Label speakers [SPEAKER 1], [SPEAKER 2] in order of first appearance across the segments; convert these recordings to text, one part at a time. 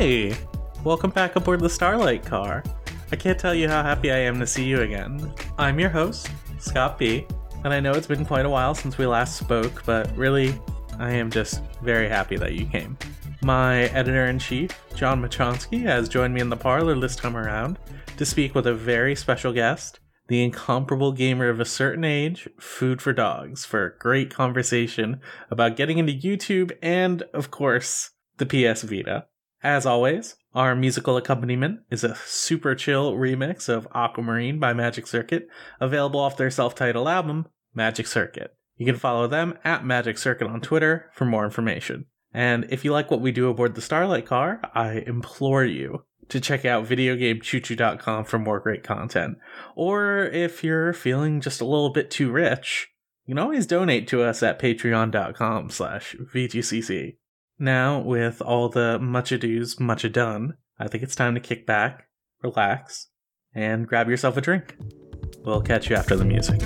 [SPEAKER 1] Hey, welcome back aboard the Starlight car. I can't tell you how happy I am to see you again. I'm your host, Scott B, and I know it's been quite a while since we last spoke, but really, I am just very happy that you came. My editor in chief, John Machonsky, has joined me in the parlor this time around to speak with a very special guest, the incomparable gamer of a certain age, Food for Dogs, for a great conversation about getting into YouTube and, of course, the PS Vita. As always, our musical accompaniment is a super chill remix of Aquamarine by Magic Circuit, available off their self titled album, Magic Circuit. You can follow them at Magic Circuit on Twitter for more information. And if you like what we do aboard the Starlight car, I implore you to check out videogamechoochoo.com for more great content. Or if you're feeling just a little bit too rich, you can always donate to us at patreon.com slash VGCC. Now, with all the much ado's much done, I think it's time to kick back, relax, and grab yourself a drink. We'll catch you after the music.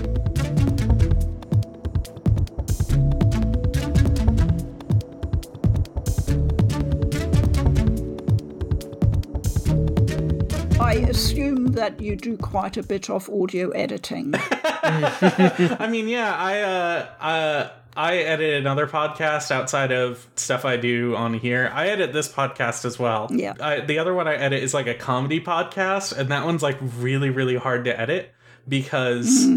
[SPEAKER 2] I assume that you do quite a bit of audio editing.
[SPEAKER 1] I mean, yeah, I uh, uh, I edit another podcast outside of stuff I do on here. I edit this podcast as well.
[SPEAKER 2] Yeah.
[SPEAKER 1] I, the other one I edit is like a comedy podcast, and that one's like really, really hard to edit because.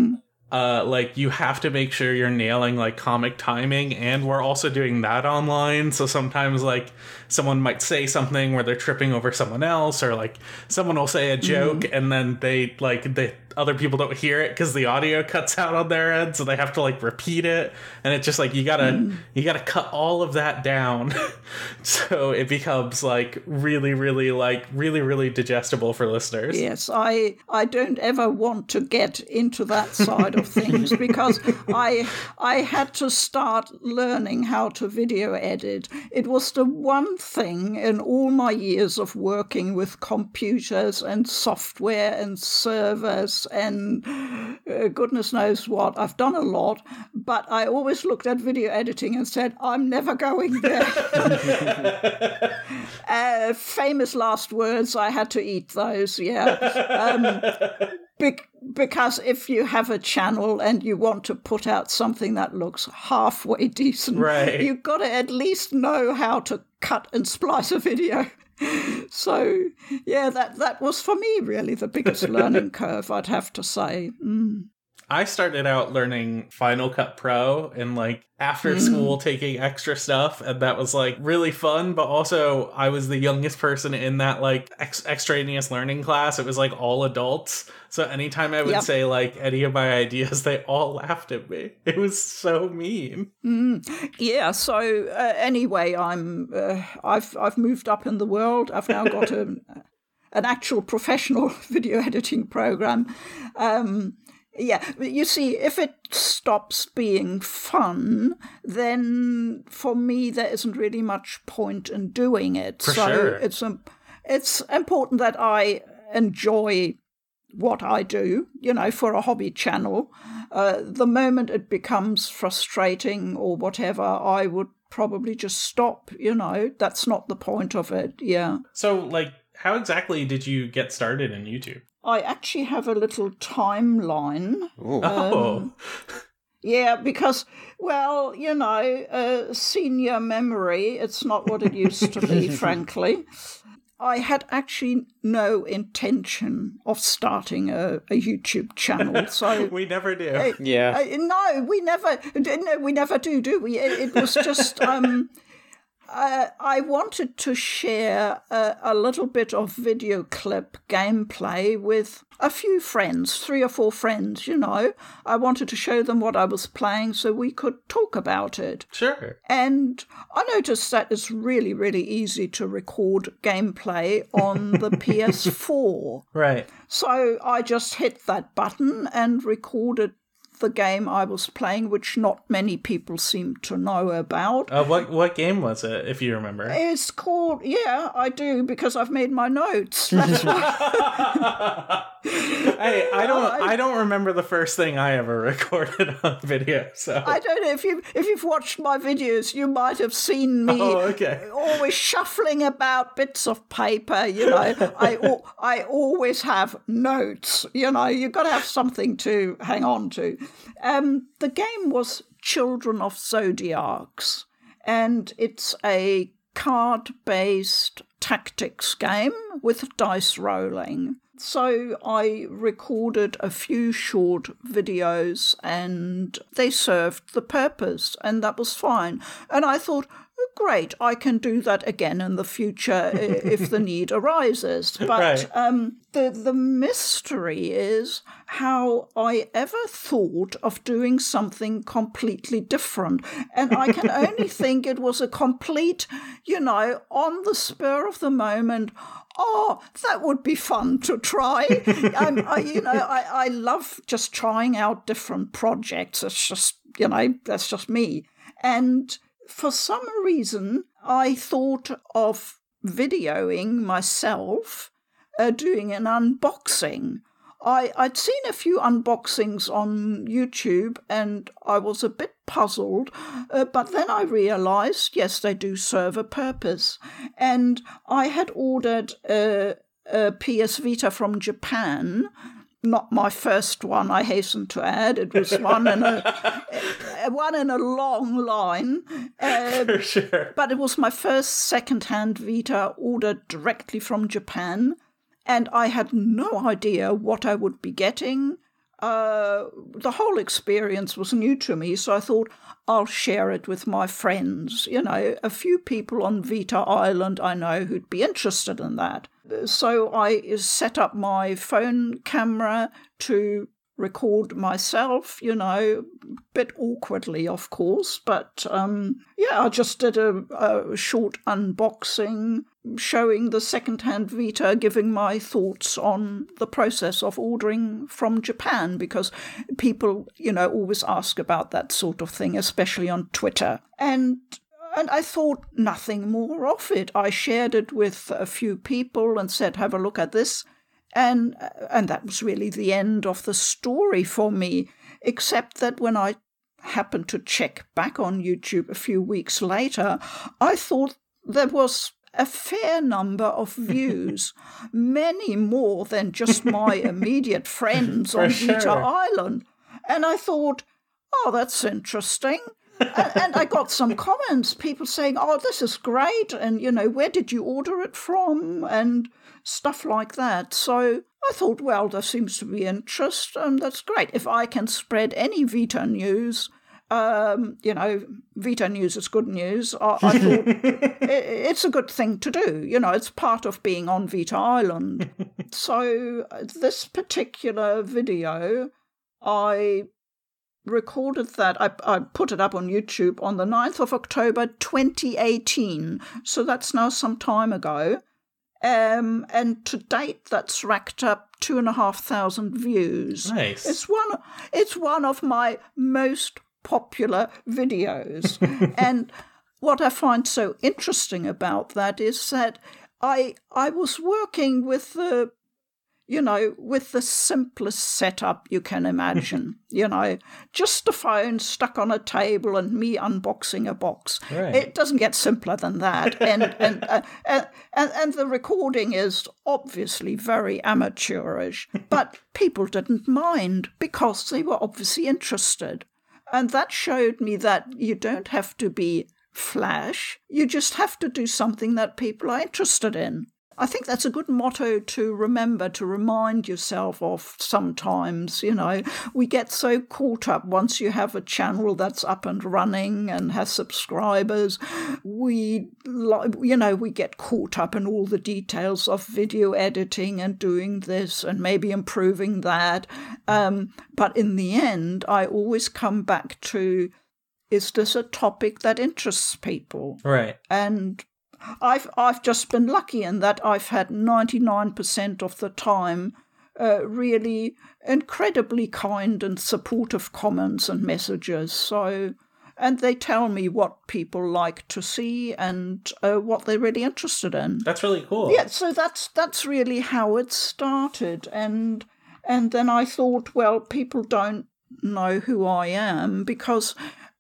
[SPEAKER 1] Uh, like you have to make sure you're nailing like comic timing, and we're also doing that online. So sometimes like someone might say something where they're tripping over someone else, or like someone will say a joke and then they like the other people don't hear it because the audio cuts out on their end, so they have to like repeat it, and it's just like you gotta you gotta cut all of that down, so it becomes like really, really like really, really digestible for listeners.
[SPEAKER 2] yes, I I don't ever want to get into that side of things because I I had to start learning how to video edit. It was the one thing in all my years of working with computers and software and servers and uh, goodness knows what. I've done a lot, but I always looked at video editing and said, I'm never going there. uh, famous last words, I had to eat those, yeah. Um, bec- because if you have a channel and you want to put out something that looks halfway decent,
[SPEAKER 1] Right.
[SPEAKER 2] you've got to at least know how to cut and splice a video. So yeah, that that was for me really the biggest learning curve, I'd have to say. Mm.
[SPEAKER 1] I started out learning Final Cut Pro and like after school taking extra stuff, and that was like really fun. But also, I was the youngest person in that like ex- extraneous learning class. It was like all adults. So anytime I would
[SPEAKER 2] Yep.
[SPEAKER 1] say like any of my ideas, they all laughed at me. It was so mean.
[SPEAKER 2] Yeah. So uh, anyway, I'm uh, I've I've moved up in the world. I've now got a, an actual professional video editing program. Um, yeah, you see, if it stops being fun, then for me there isn't really much point in doing it.
[SPEAKER 1] For
[SPEAKER 2] so
[SPEAKER 1] sure.
[SPEAKER 2] it's um, it's important that I enjoy what I do, you know, for a hobby channel. Uh, the moment it becomes frustrating or whatever, I would probably just stop, you know. That's not the point of it, yeah.
[SPEAKER 1] So like, how exactly did you get started in YouTube?
[SPEAKER 2] I actually have a little timeline.
[SPEAKER 1] oh,
[SPEAKER 2] Yeah, because, well, you know, uh, senior memory, it's not what it used to be, frankly. I had actually no intention of starting a, a YouTube channel, so
[SPEAKER 1] we never do.
[SPEAKER 3] Yeah.
[SPEAKER 2] Uh, no, we never. No, we never do, do we? It, it was just. Um, uh, I wanted to share a, a little bit of video clip gameplay with a few friends, three or four friends. You know, I wanted to show them what I was playing so we could talk about it.
[SPEAKER 1] Sure.
[SPEAKER 2] And I noticed that it's really, really easy to record gameplay on the PS4.
[SPEAKER 1] Right.
[SPEAKER 2] So I just hit that button and recorded the game I was playing, which not many people seem to know about.
[SPEAKER 1] Uh, what what game was it, if you remember?
[SPEAKER 2] It's called yeah, I do because I've made my notes. That's why.
[SPEAKER 1] hey, I don't I, don't remember the first thing I ever recorded on video. So
[SPEAKER 2] I don't know if you if you've watched my videos, you might have seen me
[SPEAKER 1] oh, okay.
[SPEAKER 2] always shuffling about bits of paper. You know, I I always have notes. You know, you've got to have something to hang on to. Um, the game was Children of Zodiarcs, and it's a card based tactics game with dice rolling. So I recorded a few short videos and they served the purpose, and that was fine. And I thought, great, I can do that again in the future if the need arises. But right. um, the the mystery is how I ever thought of doing something completely different, and I can only think it was a complete, you know, on the spur of the moment. Oh, that would be fun to try. um, I, you know, I, I love just trying out different projects. It's just, you know, that's just me. And for some reason, I thought of videoing myself uh, doing an unboxing. I, I'd seen a few unboxings on YouTube and I was a bit puzzled, uh, but then I realized yes, they do serve a purpose. And I had ordered a, a PS Vita from Japan not my first one, I hasten to add. It was one in a, one in a long line.
[SPEAKER 1] Uh, For sure.
[SPEAKER 2] But it was my first second-hand Vita ordered directly from Japan, and I had no idea what I would be getting. Uh, the whole experience was new to me, so I thought I'll share it with my friends. You know, a few people on Vita Island I know who'd be interested in that. So I set up my phone camera to record myself, you know, a bit awkwardly, of course, but um, yeah, I just did a, a short unboxing showing the second-hand Vita, giving my thoughts on the process of ordering from Japan, because people, you know, always ask about that sort of thing, especially on Twitter. And and I thought nothing more of it. I shared it with a few people and said, "Have a look at this." And and that was really the end of the story for me, except that when I happened to check back on YouTube a few weeks later, I thought there was a fair number of views, many more than just my immediate friends on sure. Vita Island. And I thought, oh, that's interesting. And, and, I got some comments, people saying, "Oh, this is great," and you know, where did you order it from, and stuff like that. So I thought, well, there seems to be interest, and that's great. If I can spread any Vita news, um, you know, Vita news is good news. I, I thought it, it's a good thing to do. You know, it's part of being on Vita Island. so uh, this particular video, I recorded that. I, I put it up on YouTube on the 9th of October 2018. So that's now some time ago. Um, and to date, that's racked up two and a half thousand views.
[SPEAKER 1] Nice.
[SPEAKER 2] It's one. It's one of my most popular videos. and what I find so interesting about that is that I I was working with the you know, with the simplest setup you can imagine. you know, just a phone stuck on a table and me unboxing a box. Right. It doesn't get simpler than that. and, and, uh, and, and, and the recording is obviously very amateurish, but people didn't mind because they were obviously interested. And that showed me that you don't have to be flash, you just have to do something that people are interested in. I think that's a good motto to remember, to remind yourself of sometimes. You know, we get so caught up once you have a channel that's up and running and has subscribers. We, you know, we get caught up in all the details of video editing and doing this and maybe improving that. Um, but in the end, I always come back to is this a topic that interests people?
[SPEAKER 1] Right.
[SPEAKER 2] And I've I've just been lucky in that I've had 99% of the time uh, really incredibly kind and supportive comments and messages. So, and they tell me what people like to see and uh, what they're really interested in.
[SPEAKER 1] That's really cool.
[SPEAKER 2] Yeah, so that's that's really how it started, and and then I thought, well, people don't know who I am because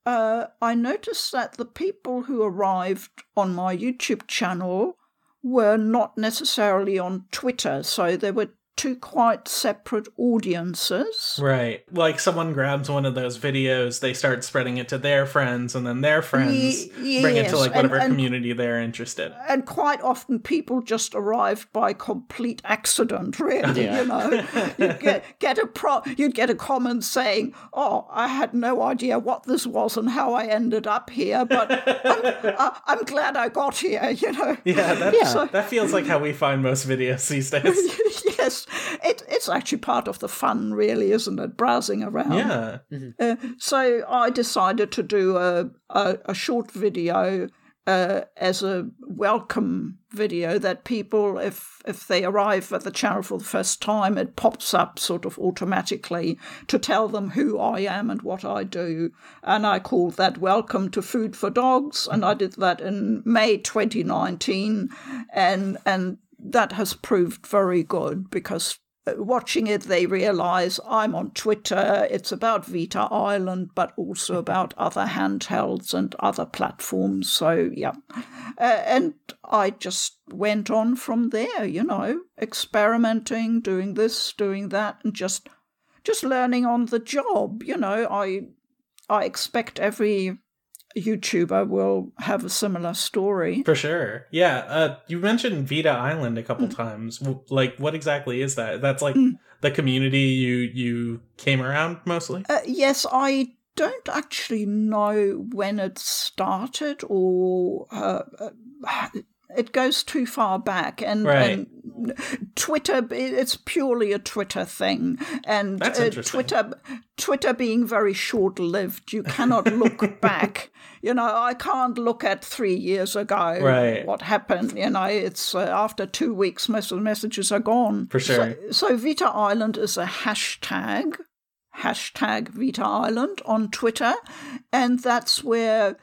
[SPEAKER 2] uh, I noticed that the people who arrived on my YouTube channel were not necessarily on Twitter, so there were two quite separate audiences.
[SPEAKER 1] Right. Like someone grabs one of those videos, they start spreading it to their friends, and then their friends
[SPEAKER 2] Ye-
[SPEAKER 1] bring it to like whatever
[SPEAKER 2] and- and-
[SPEAKER 1] community they're interested.
[SPEAKER 2] And quite often, people just arrive by complete accident. Really,
[SPEAKER 3] Yeah.
[SPEAKER 2] you know, you'd get get a pro, you'd get a comment saying, "Oh, I had no idea what this was and how I ended up here, but I'm, uh, I'm glad I got here." You know.
[SPEAKER 1] Yeah, that,
[SPEAKER 3] Yeah.
[SPEAKER 1] that feels like how we find most videos these days.
[SPEAKER 2] yes, it, it's actually part of the fun, really, isn't it? Browsing around.
[SPEAKER 1] yeah.
[SPEAKER 2] Uh, so I decided to do a, a, a short video uh, as a welcome video that people, if if they arrive at the channel for the first time, it pops up sort of automatically to tell them who I am and what I do. And I called that Welcome to Food for Dogs, and I did that in May 2019, and and that has proved very good because watching it, they realize I'm on Twitter. It's about Vita Island, but also about other handhelds and other platforms. So, yeah. Uh, and I just went on from there, you know, experimenting, doing this, doing that, and just just learning on the job. You know, I I expect every YouTuber will have a similar story.
[SPEAKER 1] For sure. Yeah. Uh, you mentioned Vita Island a
[SPEAKER 2] Mm.
[SPEAKER 1] couple times. Like, what exactly is that? That's like the community you you came around mostly.
[SPEAKER 2] Uh, yes, I don't actually know when it started or uh, uh, it goes too far back and,
[SPEAKER 1] Right.
[SPEAKER 2] and Twitter it's purely a Twitter thing and uh. Twitter Twitter being very short lived you cannot look back you know I can't look at 3 years ago
[SPEAKER 1] Right.
[SPEAKER 2] what happened you know it's uh, after 2 weeks most of the messages are gone
[SPEAKER 1] For sure.
[SPEAKER 2] so, so Vita Island is a hashtag hashtag Vita Island on Twitter, and that's where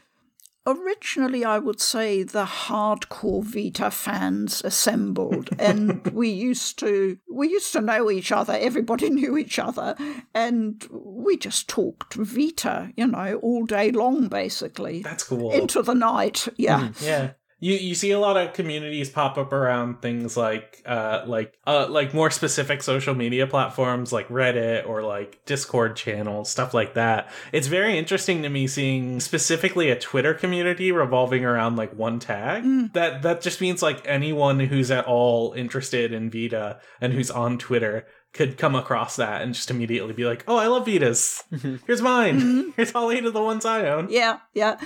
[SPEAKER 2] originally I would say the hardcore Vita fans assembled, and we used to we used to know each other. Everybody knew each other, and we just talked Vita, you know, all day long, basically
[SPEAKER 1] That's cool.
[SPEAKER 2] into the night. Yeah. Mm-hmm.
[SPEAKER 1] Yeah. You you see a lot of communities pop up around things like uh like uh like more specific social media platforms like Reddit or like Discord channels, stuff like that. It's very interesting to me seeing specifically a Twitter community revolving around like one tag. That that just means like anyone who's at all interested in Vita and who's on Twitter could come across that and just immediately be like, "Oh, I love Vitas. Here's mine. Here's all eight of the ones I own."
[SPEAKER 2] Yeah, yeah.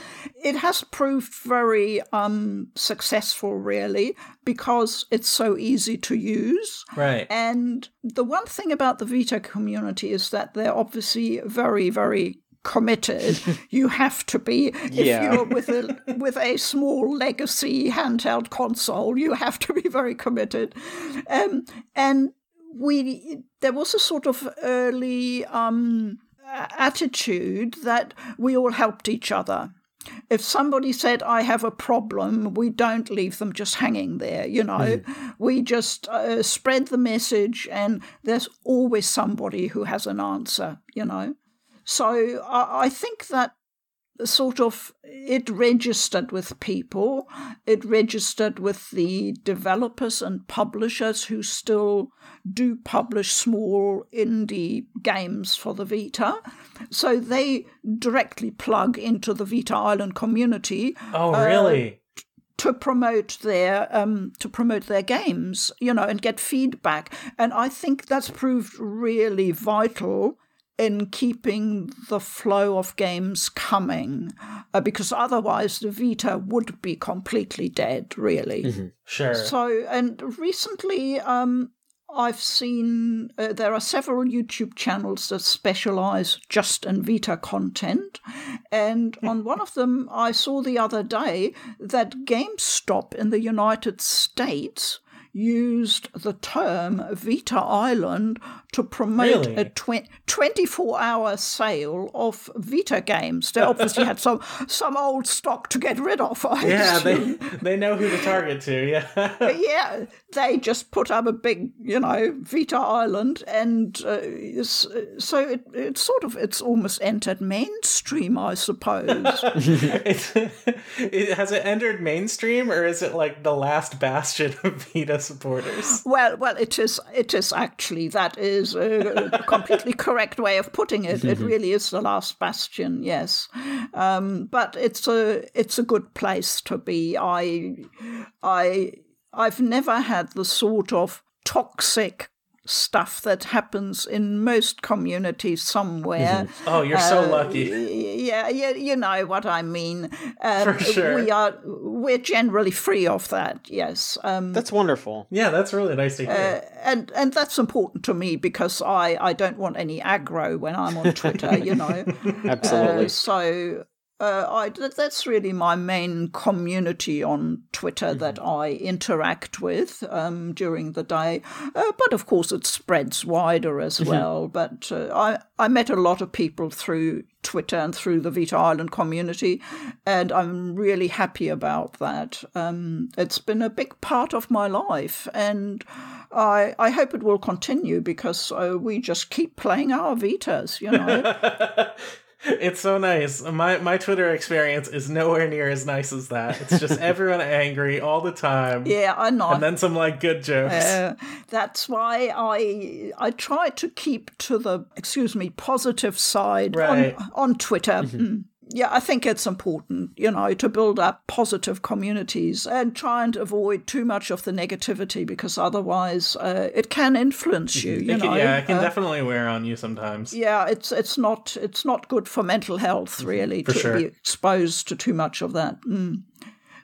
[SPEAKER 2] It has proved very um, successful, really, because it's so easy to use.
[SPEAKER 1] Right.
[SPEAKER 2] And the one thing about the Vita community is that they're obviously very, very committed. you have to be if
[SPEAKER 3] Yeah.
[SPEAKER 2] you're with a with a small legacy handheld console. You have to be very committed. Um, and we there was a sort of early um, attitude that we all helped each other. If somebody said, I have a problem, we don't leave them just hanging there, you know. We just uh, spread the message, and there's always somebody who has an answer, you know. So I, I think that sort of it registered with people it registered with the developers and publishers who still do publish small indie games for the vita so they directly plug into the vita island community
[SPEAKER 1] Oh, really?
[SPEAKER 2] to promote their um, to promote their games, you know, and get feedback. And I think that's proved really vital in keeping the flow of games coming, uh, because otherwise the Vita would be completely dead, really.
[SPEAKER 1] Sure.
[SPEAKER 2] So, and recently, um, I've seen uh, there are several YouTube channels that specialize just in Vita content. And on one of them, I saw the other day that GameStop in the United States used the term Vita Island to promote
[SPEAKER 1] Really?
[SPEAKER 2] a tw- 24 hour sale of Vita games. They obviously had some, some old stock to get rid of. I
[SPEAKER 1] Yeah, they
[SPEAKER 2] assume.
[SPEAKER 1] they know who to target to. Yeah.
[SPEAKER 2] yeah, they just put up a big, you know, Vita Island, and uh, so it, it's sort of it's almost entered mainstream, I suppose.
[SPEAKER 1] it, has it entered mainstream or is it like the last bastion of Vita supporters?
[SPEAKER 2] well, well, it is. It is actually that is a completely correct way of putting it. It really is the last bastion, yes. Um, but it's a it's a good place to be. I I I've never had the sort of toxic stuff that happens in most communities somewhere.
[SPEAKER 1] Oh, you're so
[SPEAKER 2] Uh,
[SPEAKER 1] lucky.
[SPEAKER 2] Yeah, yeah, you know what I mean. Um,
[SPEAKER 1] For sure.
[SPEAKER 2] We are we're generally free of that. Yes. Um,
[SPEAKER 3] That's wonderful.
[SPEAKER 1] Yeah, that's really nice to hear.
[SPEAKER 2] and and that's important to me because I, I don't want any aggro when I'm on Twitter, you know.
[SPEAKER 3] Absolutely.
[SPEAKER 2] Uh, so uh, I that's really my main community on Twitter that I interact with um, during the day. Uh, but of course, it spreads wider as well. But uh, I I met a lot of people through Twitter and through the Vita Island community, and I'm really happy about that. Um, it's been a big part of my life, and I I hope it will continue because uh, we just keep playing our Vitas, you know.
[SPEAKER 1] It's so nice. My my Twitter experience is nowhere near as nice as that. It's just everyone angry all the time.
[SPEAKER 2] yeah, I know.
[SPEAKER 1] And then some like good jokes.
[SPEAKER 2] Uh, that's why I I try to keep to the excuse me positive side
[SPEAKER 1] Right.
[SPEAKER 2] on on Twitter. Mm. Yeah, I think it's important, you know, to build up positive communities and try and avoid too much of the negativity because otherwise uh, it can influence you. You
[SPEAKER 1] It can- yeah, it can
[SPEAKER 2] Uh,
[SPEAKER 1] definitely wear on you sometimes.
[SPEAKER 2] yeah, it's it's not it's not good for mental health really to
[SPEAKER 1] sure.
[SPEAKER 2] be exposed to too much of that. Mm.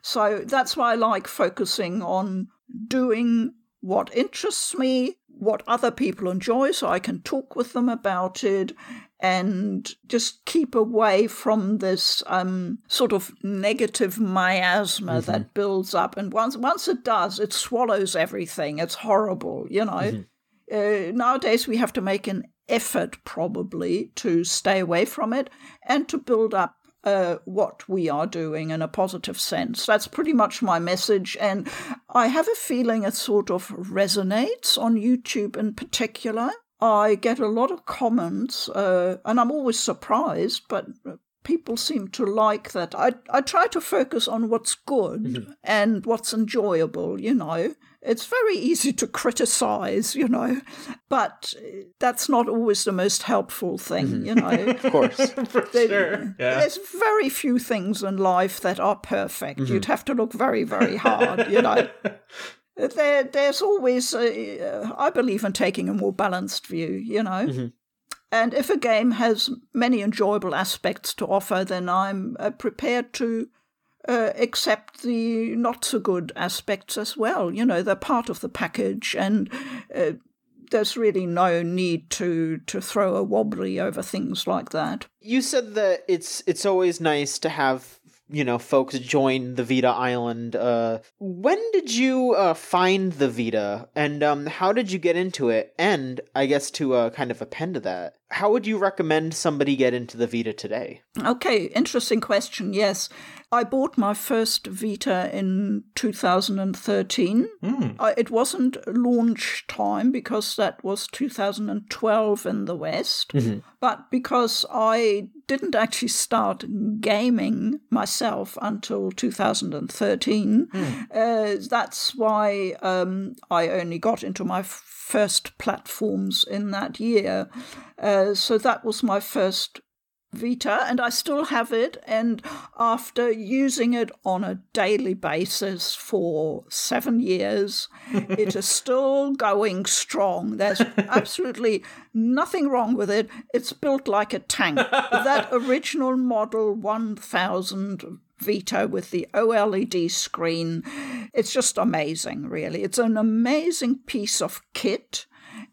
[SPEAKER 2] So that's why I like focusing on doing what interests me, what other people enjoy, so I can talk with them about it, and just keep away from this um, sort of negative miasma that builds up. And once once it does, it swallows everything. It's horrible, you know uh, nowadays we have to make an effort probably to stay away from it and to build up uh, what we are doing in a positive sense. That's pretty much my message. And I have a feeling it sort of resonates on YouTube in particular. I get a lot of comments, uh, and I'm always surprised, but people seem to like that. I, I try to focus on what's good and what's enjoyable, you know. It's very easy to criticize, you know, but uh, that's not always the most helpful thing, you know.
[SPEAKER 3] Of course.
[SPEAKER 1] For
[SPEAKER 2] There-
[SPEAKER 1] sure. Yeah.
[SPEAKER 2] There's very few things in life that are perfect. You'd have to look very, very hard, you know. There, there's always, uh, I believe in taking a more balanced view, you know. And if a game has many enjoyable aspects to offer, then I'm uh, prepared to uh, accept the not so good aspects as well. You know, they're part of the package, and uh, there's really no need to to throw a wobbly over things like that.
[SPEAKER 3] You said that it's it's always nice to have you know folks join the Vita Island. Uh, when did you uh, find the Vita, and um, how did you get into it? And I guess to uh, kind of append to that, how would you recommend somebody get into the Vita today?
[SPEAKER 2] Okay, interesting question. Yes, I bought my first Vita in 2013. Uh, it wasn't launch time because that was 2012 in the West, but because I didn't actually start gaming myself until 2013, uh, that's why um, I only got into my first platforms in that year. Uh, so that was my first Vita, and I still have it. And after using it on a daily basis for seven years, it is still going strong. There's absolutely nothing wrong with it. It's built like a tank. that original model 1000 Vita with the OLED screen, it's just amazing, really. It's an amazing piece of kit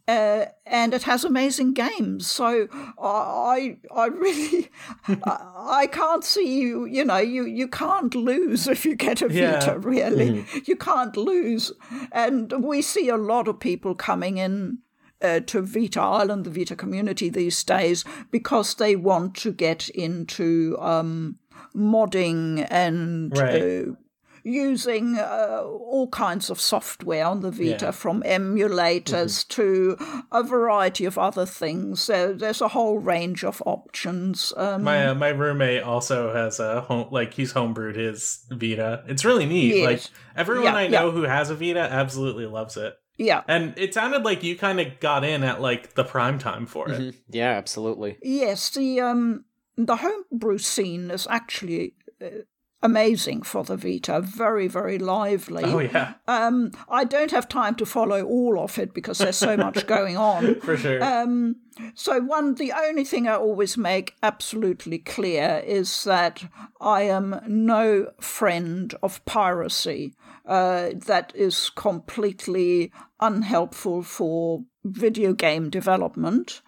[SPEAKER 2] uh, and it has amazing games. So I, I really, I, I can't see you. You know, you you can't lose if you get a
[SPEAKER 1] Yeah.
[SPEAKER 2] Vita. Really, you can't lose. And we see a lot of people coming in. Uh, to Vita Island, the Vita community these days, because they want to get into um, modding and
[SPEAKER 1] Right.
[SPEAKER 2] uh, using uh, all kinds of software on the Vita,
[SPEAKER 1] Yeah.
[SPEAKER 2] from emulators to a variety of other things. So there's a whole range of options. Um,
[SPEAKER 1] My uh, my roommate also has a home like he's homebrewed his Vita. It's really neat.
[SPEAKER 2] Yes.
[SPEAKER 1] Like everyone
[SPEAKER 2] Yeah,
[SPEAKER 1] I know
[SPEAKER 2] yeah.
[SPEAKER 1] who has a Vita absolutely loves it.
[SPEAKER 2] yeah.
[SPEAKER 1] And it sounded like you kind of got in at like the prime time for it.
[SPEAKER 3] Mhm. Yeah, absolutely.
[SPEAKER 2] Yes, the um the homebrew scene is actually uh, amazing for the Vita. Very, very lively.
[SPEAKER 1] Oh yeah,
[SPEAKER 2] Um, I don't have time to follow all of it because there's so much going on.
[SPEAKER 1] for sure.
[SPEAKER 2] Um, so one, the only thing I always make absolutely clear is that I am no friend of piracy. Uh, that is completely unhelpful for video game development.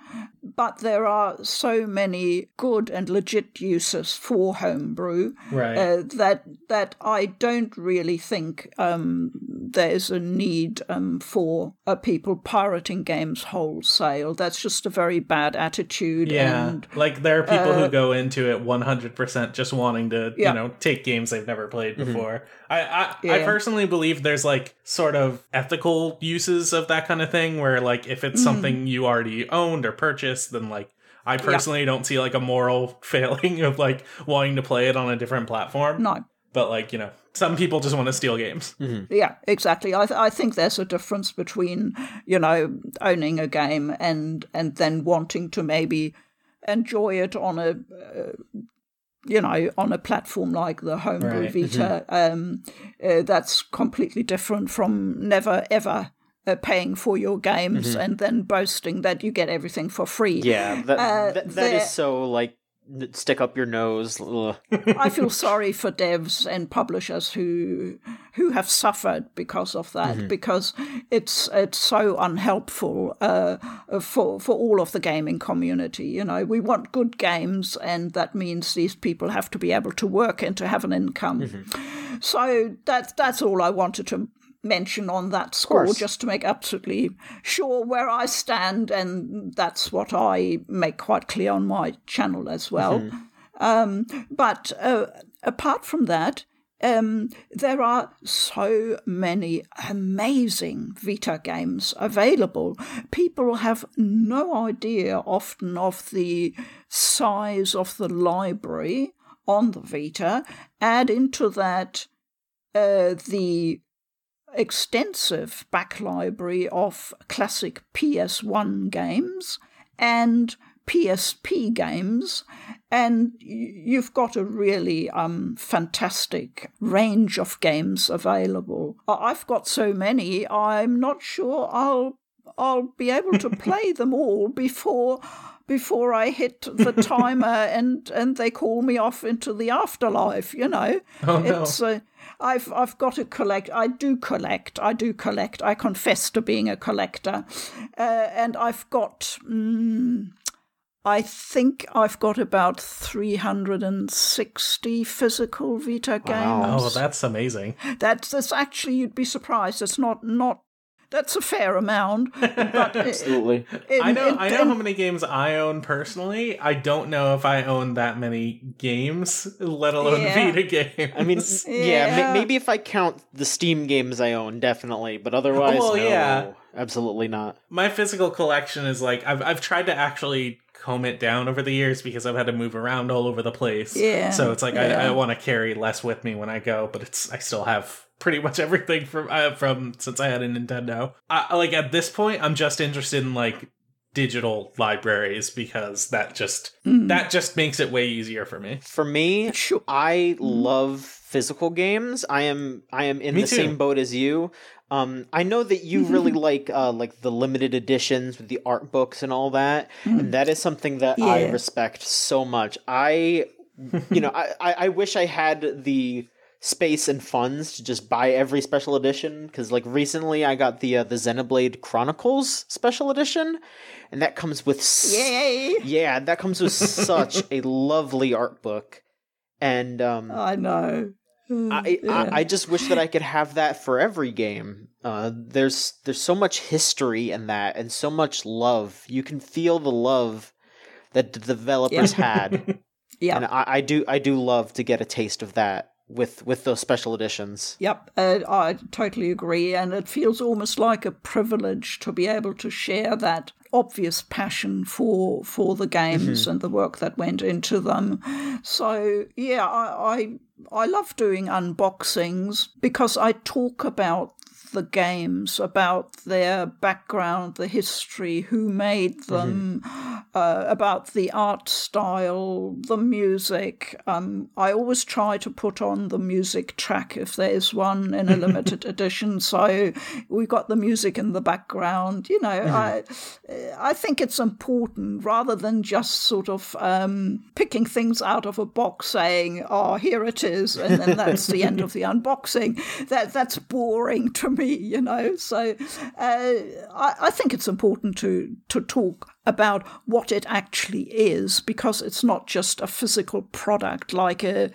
[SPEAKER 2] But there are so many good and legit uses for homebrew
[SPEAKER 1] right.
[SPEAKER 2] uh, that that I don't really think um, there's a need um, for uh, people pirating games wholesale. That's just a very bad attitude.
[SPEAKER 1] yeah,
[SPEAKER 2] and
[SPEAKER 1] like there are people
[SPEAKER 2] uh,
[SPEAKER 1] who go into it 100% just wanting to,
[SPEAKER 2] Yeah.
[SPEAKER 1] you know, take games they've never played before. I I, I
[SPEAKER 2] Yeah.
[SPEAKER 1] personally believe there's like sort of ethical uses of that kind of thing where like if it's something you already owned or purchased, then like I personally don't see like a moral failing of like wanting to play it on a different platform.
[SPEAKER 2] no.
[SPEAKER 1] But like, you know, some people just want to steal games.
[SPEAKER 2] Yeah, exactly. I, th- I think there's a difference between you know owning a game and and then wanting to maybe enjoy it on a uh, you know on a platform like the Homebrew
[SPEAKER 1] Right.
[SPEAKER 2] Vita. Um, uh, that's completely different from never ever. Uh, paying for your games and then boasting that you get everything for free.
[SPEAKER 3] Yeah, that
[SPEAKER 2] Uh,
[SPEAKER 3] that, that
[SPEAKER 2] there-
[SPEAKER 3] is so like n- stick up your nose.
[SPEAKER 2] I feel sorry for devs and publishers who who have suffered because of that, because it's it's so unhelpful uh, for for all of the gaming community. You know, we want good games, and that means these people have to be able to work and to have an income. So that's that's all I wanted to mention on that score, just to make absolutely sure where I stand, and that's what I make quite clear on my channel as well. Um, but uh, apart from that, um, there are so many amazing Vita games available. People have no idea often of the size of the library on the Vita. Add into that uh, the extensive back library of classic PS1 games and PSP games, and you've got a really um, fantastic range of games available. I've got so many, I'm not sure I'll I'll be able to play them all before before I hit the timer and and they call me off into the afterlife. You know,
[SPEAKER 1] Oh, no.
[SPEAKER 2] it's uh, I've I've got to collect. I do collect. I do collect. I confess to being a collector, uh, and I've got. Mm, I think I've got about 360 physical Vita games.
[SPEAKER 1] Oh, that's amazing.
[SPEAKER 2] That's that's actually you'd be surprised. It's not not that's a fair amount. But
[SPEAKER 3] Absolutely.
[SPEAKER 2] in-
[SPEAKER 1] I know
[SPEAKER 2] in-
[SPEAKER 1] I know
[SPEAKER 2] in-
[SPEAKER 1] how many games I own personally. I don't know if I own that many games, let alone
[SPEAKER 2] Yeah.
[SPEAKER 1] Vita games.
[SPEAKER 3] I mean, yeah, ma-
[SPEAKER 2] Yeah.
[SPEAKER 3] maybe if I count the Steam games I own, definitely, but otherwise,
[SPEAKER 1] Well,
[SPEAKER 3] no,
[SPEAKER 1] yeah.
[SPEAKER 3] absolutely not.
[SPEAKER 1] my physical collection is like I've I've tried to actually comb it down over the years because I've had to move around all over the place.
[SPEAKER 2] Yeah,
[SPEAKER 1] So it's like I,
[SPEAKER 2] yeah.
[SPEAKER 1] I want to carry less with me when I go, but it's I still have pretty much everything from uh, from since I had a Nintendo. I, like at this point, I'm just interested in like digital libraries because that just
[SPEAKER 2] Mm.
[SPEAKER 1] that just makes it way easier for me.
[SPEAKER 3] For me, I love physical games. I am I am in
[SPEAKER 1] Me
[SPEAKER 3] the
[SPEAKER 1] too.
[SPEAKER 3] same boat as you. Um, I know that you really like uh, like the limited editions with the art books and all that, and that is something that I respect so much. I, you know, I, I I wish I had the space and funds to just buy every special edition because like recently I got the uh, the Xenoblade Chronicles special edition and that comes with s-
[SPEAKER 2] Yay!
[SPEAKER 3] yeah that comes with such a lovely art book and um
[SPEAKER 2] I know.
[SPEAKER 3] I,
[SPEAKER 2] Yeah.
[SPEAKER 3] I I just wish that I could have that for every game. Uh, there's there's so much history in that and so much love. You can feel the love that the developers had,
[SPEAKER 2] yeah.
[SPEAKER 3] and I, I do I do love to get a taste of that with with those special editions.
[SPEAKER 2] Yep, uh, I totally agree. And it feels almost like a privilege to be able to share that obvious passion for for the games mm-hmm. and the work that went into them. So yeah, I, I I love doing unboxings because I talk about the games, about their background, the history, who made them, uh, about the art style, the music. Um, I always try to put on the music track if there's one in a limited edition. So we got the music in the background. You know, I I think it's important rather than just sort of um, picking things out of a box, saying, "Oh, here it is," and then that's the end of the unboxing. That that's boring to me, you know. So uh, I, I think it's important to to talk about what it actually is because it's not just a physical product like a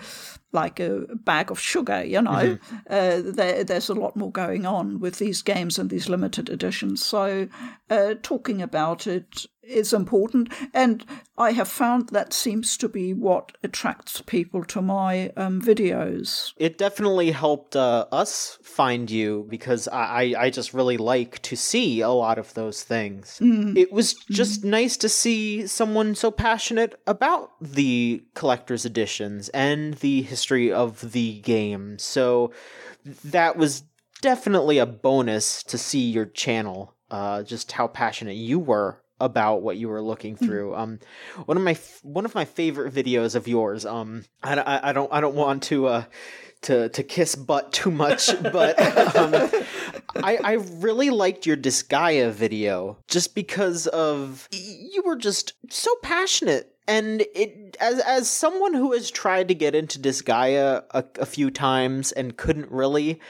[SPEAKER 2] like a bag of sugar you know uh, there, there's a lot more going on with these games and these limited editions so uh, talking about it is important and i have found that seems to be what attracts people to my um, videos
[SPEAKER 3] It definitely helped uh, us find you because I, I just really like to see a lot of those things. It was just nice to see someone so passionate about the collector's editions and the history of the game. So that was definitely a bonus to see your channel, uh, just how passionate you were about what you were looking through. Um, one of my f- one of my favorite videos of yours. Um, I, I, I don't I don't want to uh to to kiss butt too much, but um, I I really liked your Disgaea video just because of you were just so passionate. And it, as as someone who has tried to get into Disgaea a, a few times and couldn't really,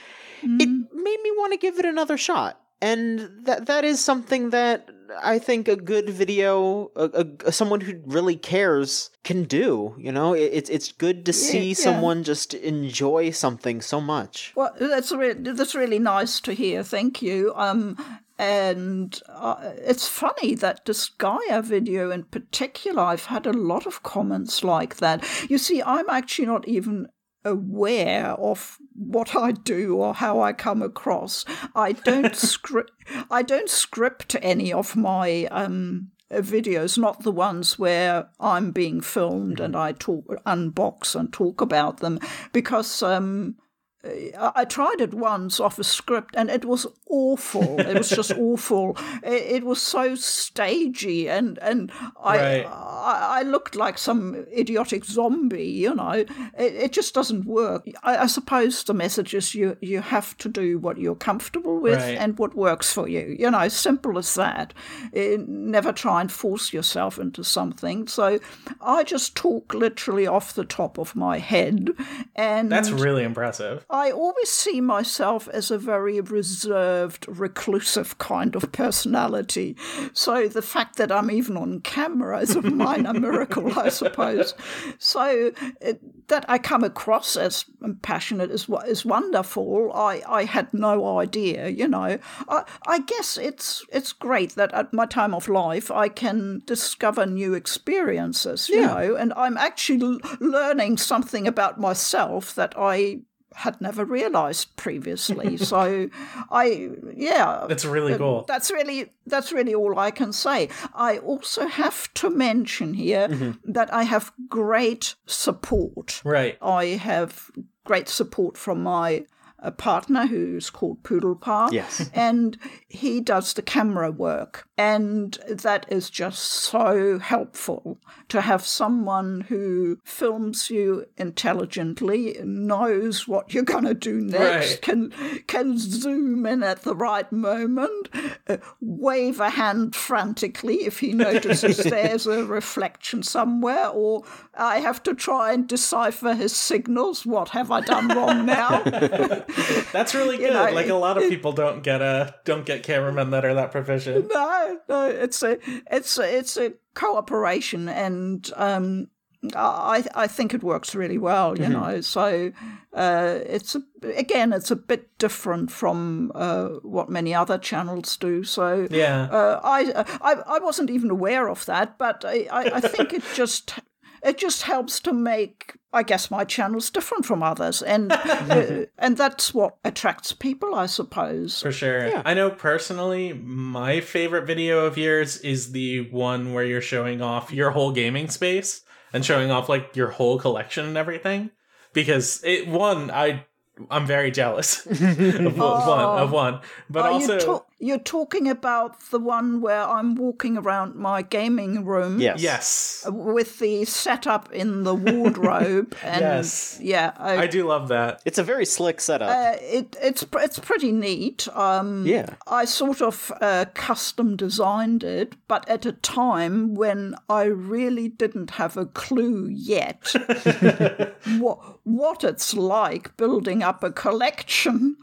[SPEAKER 3] it made me want to give it another shot. And that that is something that I think a good video, a, a, someone who really cares, can do. You know, it, it's it's good to see
[SPEAKER 2] yeah.
[SPEAKER 3] someone just enjoy something so much.
[SPEAKER 2] Well, that's re- that's really nice to hear. Thank you. Um, and uh, it's funny that Disgaea video in particular, I've had a lot of comments like that. You see, I'm actually not even aware of what I do or how I come across. I don't script. I don't script any of my um, videos, not the ones where I'm being filmed and I talk, unbox and talk about them, because um, I I tried it once off a script and it was awful. It was just awful. It, it was so stagey and and I,
[SPEAKER 1] Right.
[SPEAKER 2] I I looked like some idiotic zombie. You know, it, it just doesn't work. I, I suppose the message is you you have to do what you're comfortable with
[SPEAKER 1] Right.
[SPEAKER 2] and what works for you. You know, simple as that. Eh, never try and force yourself into something. So I just talk literally off the top of my head, and
[SPEAKER 1] That's really impressive.
[SPEAKER 2] I always see myself as a very reserved, reclusive kind of personality. So the fact that I'm even on camera is a minor miracle, I suppose. So it, that I come across as passionate is is wonderful. I, I had no idea, you know. I, I guess it's it's great that at my time of life I can discover new experiences, you
[SPEAKER 3] Yeah.
[SPEAKER 2] know, and I'm actually l- learning something about myself that I had never realized previously. so I yeah
[SPEAKER 1] That's really cool.
[SPEAKER 2] that's really that's really all I can say. I also have to mention here
[SPEAKER 1] Mm-hmm.
[SPEAKER 2] that I have great support.
[SPEAKER 1] Right.
[SPEAKER 2] I have great support from my a partner who's called Poodlepa.
[SPEAKER 3] Yes.
[SPEAKER 2] And he does the camera work. And that is just so helpful to have someone who films you intelligently, knows what you're going to do next,
[SPEAKER 1] Right.
[SPEAKER 2] can can zoom in at the right moment, uh, wave a hand frantically if he notices there's a reflection somewhere, or I have to try and decipher his signals. What have I done wrong now?
[SPEAKER 1] That's really good.
[SPEAKER 2] know,
[SPEAKER 1] like a lot of people don't get a don't get cameramen that are that proficient.
[SPEAKER 2] no, no, it's a it's a, it's a cooperation, and um, I I think it works really well. You know, so uh, it's a, again it's a bit different from uh, what many other channels do. So
[SPEAKER 1] Yeah.
[SPEAKER 2] uh, I, I I wasn't even aware of that, but I, I, I think it just it just helps to make I guess my channels different from others, and uh, and that's what attracts people, I suppose.
[SPEAKER 1] For sure.
[SPEAKER 3] Yeah.
[SPEAKER 1] I know personally, my favorite video of yours is the one where you're showing off your whole gaming space and showing off like your whole collection and everything. Because it one, I I'm very jealous of one of one. But
[SPEAKER 2] Are
[SPEAKER 1] also
[SPEAKER 2] you ta- you're talking about the one where I'm walking around my gaming room
[SPEAKER 3] Yes.
[SPEAKER 1] Yes.
[SPEAKER 2] with the setup in the wardrobe and
[SPEAKER 1] Yes.
[SPEAKER 2] yeah, I,
[SPEAKER 1] I do love that.
[SPEAKER 3] It's a very slick setup.
[SPEAKER 2] uh, it, it's it's pretty neat. Um,
[SPEAKER 3] yeah.
[SPEAKER 2] I sort of uh, custom designed it, but at a time when I really didn't have a clue yet what, what it's like building up a collection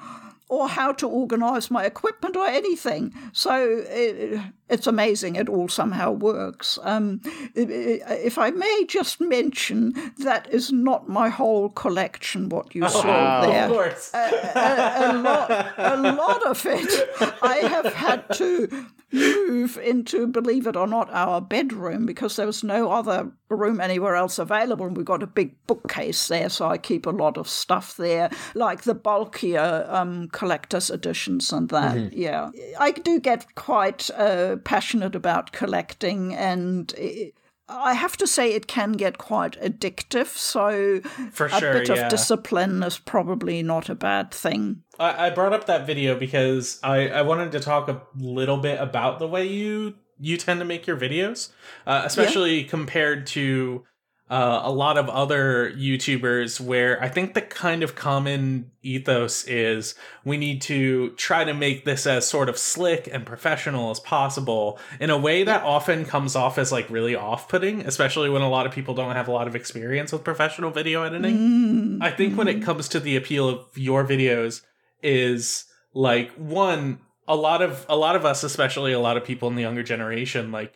[SPEAKER 2] or how to organize my equipment or anything. So it, it's amazing it all somehow works. Um, i- i- if I may just mention, that is not my whole collection, what you saw
[SPEAKER 3] Wow.
[SPEAKER 2] there
[SPEAKER 1] Of course.
[SPEAKER 2] a lot, a lot of it I have had to move into, believe it or not, our bedroom because there was no other room anywhere else available. And we've got a big bookcase there, so I keep a lot of stuff there, like the bulkier um, collector's editions and that. Yeah. I do get quite uh, passionate about collecting and. It, I have to say it can get quite addictive, so
[SPEAKER 1] For
[SPEAKER 2] a bit
[SPEAKER 1] yeah.
[SPEAKER 2] of discipline is probably not a bad thing.
[SPEAKER 1] I, I brought up that video because I, I wanted to talk a little bit about the way you you tend to make your videos, uh, especially compared to uh, a lot of other YouTubers, where I think the kind of common ethos is we need to try to make this as sort of slick and professional as possible in a way that often comes off as like really off putting, especially when a lot of people don't have a lot of experience with professional video editing. I think when it comes to the appeal of your videos is like one a lot of a lot of us especially a lot of people in the younger generation like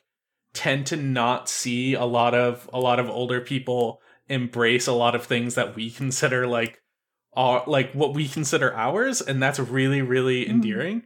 [SPEAKER 1] tend to not see a lot of a lot of older people embrace a lot of things that we consider like are like what we consider ours and that's really really hmm. endearing.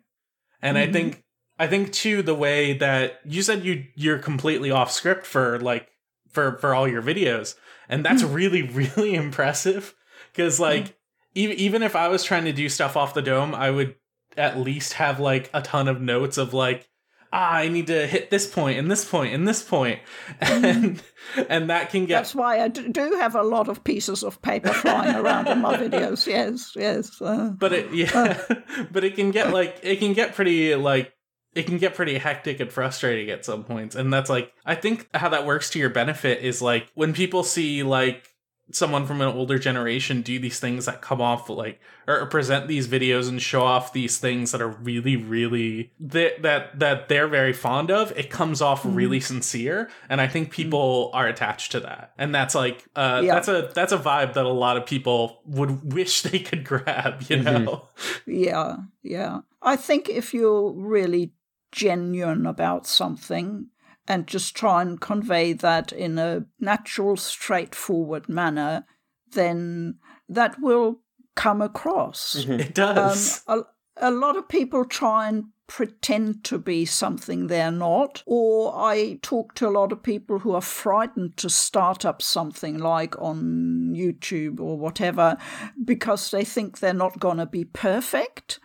[SPEAKER 1] And i
[SPEAKER 2] Mhm.
[SPEAKER 1] think i think too the way that you said you you're completely off script for like for for all your videos and that's hmm. really really impressive because hmm. like even even if i was trying to do stuff off the dome i would at least have like a ton of notes of like ah i need to hit this point and this point and this point and and that can get
[SPEAKER 2] That's why I do have a lot of pieces of paper flying around in my videos. Yes, yes. Uh,
[SPEAKER 1] but it yeah but it can get like it can get pretty like it can get pretty hectic and frustrating at some points and that's like i think how that works to your benefit is like when people see like someone from an older generation do these things that come off like or present these videos and show off these things that are really really that that that they're very fond of it comes off mm-hmm. really sincere and i think mm-hmm. people are attached to that. And that's like uh
[SPEAKER 2] Yeah.
[SPEAKER 1] that's a that's a vibe that a lot of people would wish they could grab you mm-hmm. know?
[SPEAKER 2] Yeah, yeah. I think if you're really genuine about something and just try and convey that in a natural, straightforward manner, then that will come across.
[SPEAKER 1] it
[SPEAKER 2] Um,
[SPEAKER 1] does
[SPEAKER 2] a, a lot of people try and pretend to be something they're not, or I talk to a lot of people who are frightened to start up something like on YouTube or whatever because they think they're not going to be perfect.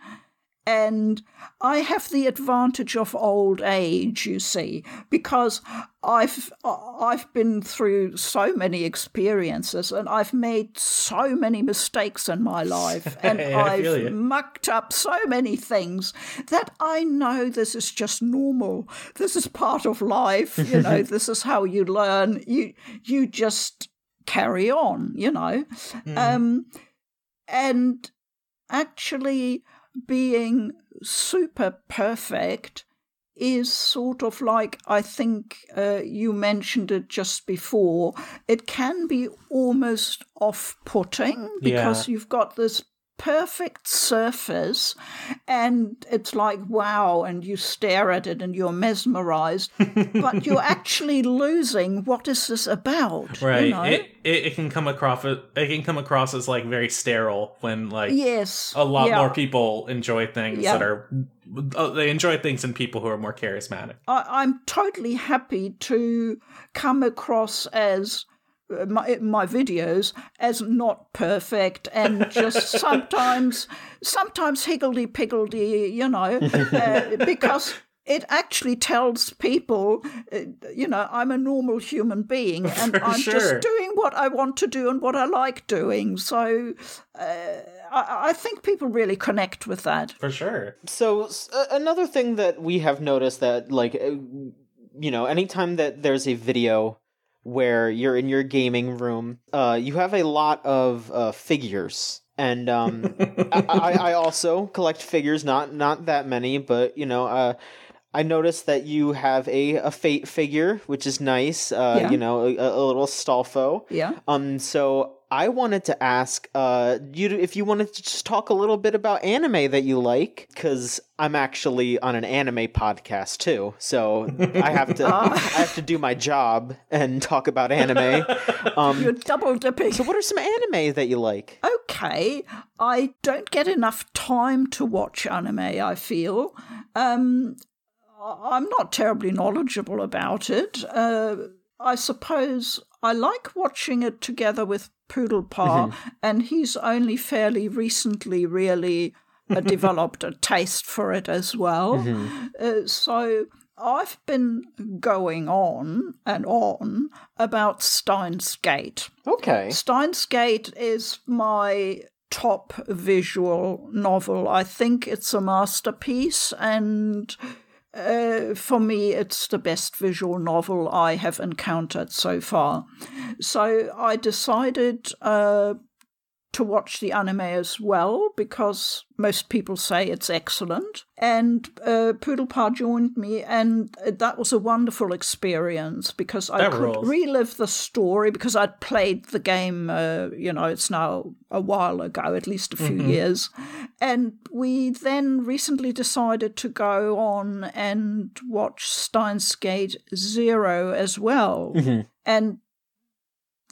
[SPEAKER 2] And I have the advantage of old age, you see, because I've I've been through so many experiences and I've made so many mistakes in my life and I've mucked up so many things that I know this is just normal. This is part of life, you know, this is how you learn. You you just carry on, you know. Mm. Um and actually being super perfect is sort of like I think uh, you mentioned it just before. It can be almost off putting because yeah. you've got this perfect surface and it's like wow and you stare at it and you're mesmerized but you're actually losing what is this about
[SPEAKER 1] right
[SPEAKER 2] you know?
[SPEAKER 1] it, it, it, can come across it can come across as like very sterile when like
[SPEAKER 2] yes
[SPEAKER 1] a lot yeah. more people enjoy things yeah. that are uh, they enjoy things in people who are more charismatic
[SPEAKER 2] I, i'm totally happy to come across as my, my videos as not perfect and just sometimes sometimes higgledy piggledy you know uh, because it actually tells people, uh, you know, I'm a normal human being and For I'm sure. just doing what I want to do and what I like doing. So uh, I, I, think people really connect with that.
[SPEAKER 1] For sure.
[SPEAKER 3] So uh, another thing that we have noticed that, like, uh, you know, anytime that there's a video where you're in your gaming room. Uh, you have a lot of uh, figures, and um, I, I, also collect figures. Not not that many, but you know, uh, I noticed that you have a, a fate figure, which is nice. Uh, yeah. You know, a, a little Stalfo.
[SPEAKER 2] Yeah.
[SPEAKER 3] Um. So I wanted to ask uh, you if you wanted to just talk a little bit about anime that you like, because I'm actually on an anime podcast too, so I have to I have to do my job and talk about anime.
[SPEAKER 2] Um, You're double dipping.
[SPEAKER 3] So, what are some anime that you like?
[SPEAKER 2] Okay, I don't get enough time to watch anime. I feel. Um, I'm not terribly knowledgeable about it. Uh, I suppose I like watching it together with Poodle Pa, mm-hmm. and he's only fairly recently really uh, developed a taste for it as well. Mm-hmm. Uh, so I've been going on and on about Steins Gate.
[SPEAKER 3] Okay.
[SPEAKER 2] Steins Gate is my top visual novel. I think it's a masterpiece and uh, for me, it's the best visual novel I have encountered so far. So I decided uh, to watch the anime as well because most people say it's excellent. And uh, Poodle Pa joined me, and that was a wonderful experience because I that could rules. relive the story because I'd played the game, uh, you know, it's now a while ago, at least a few mm-hmm. years. And we then recently decided to go on and watch Steins Gate Zero as well. Mm-hmm. And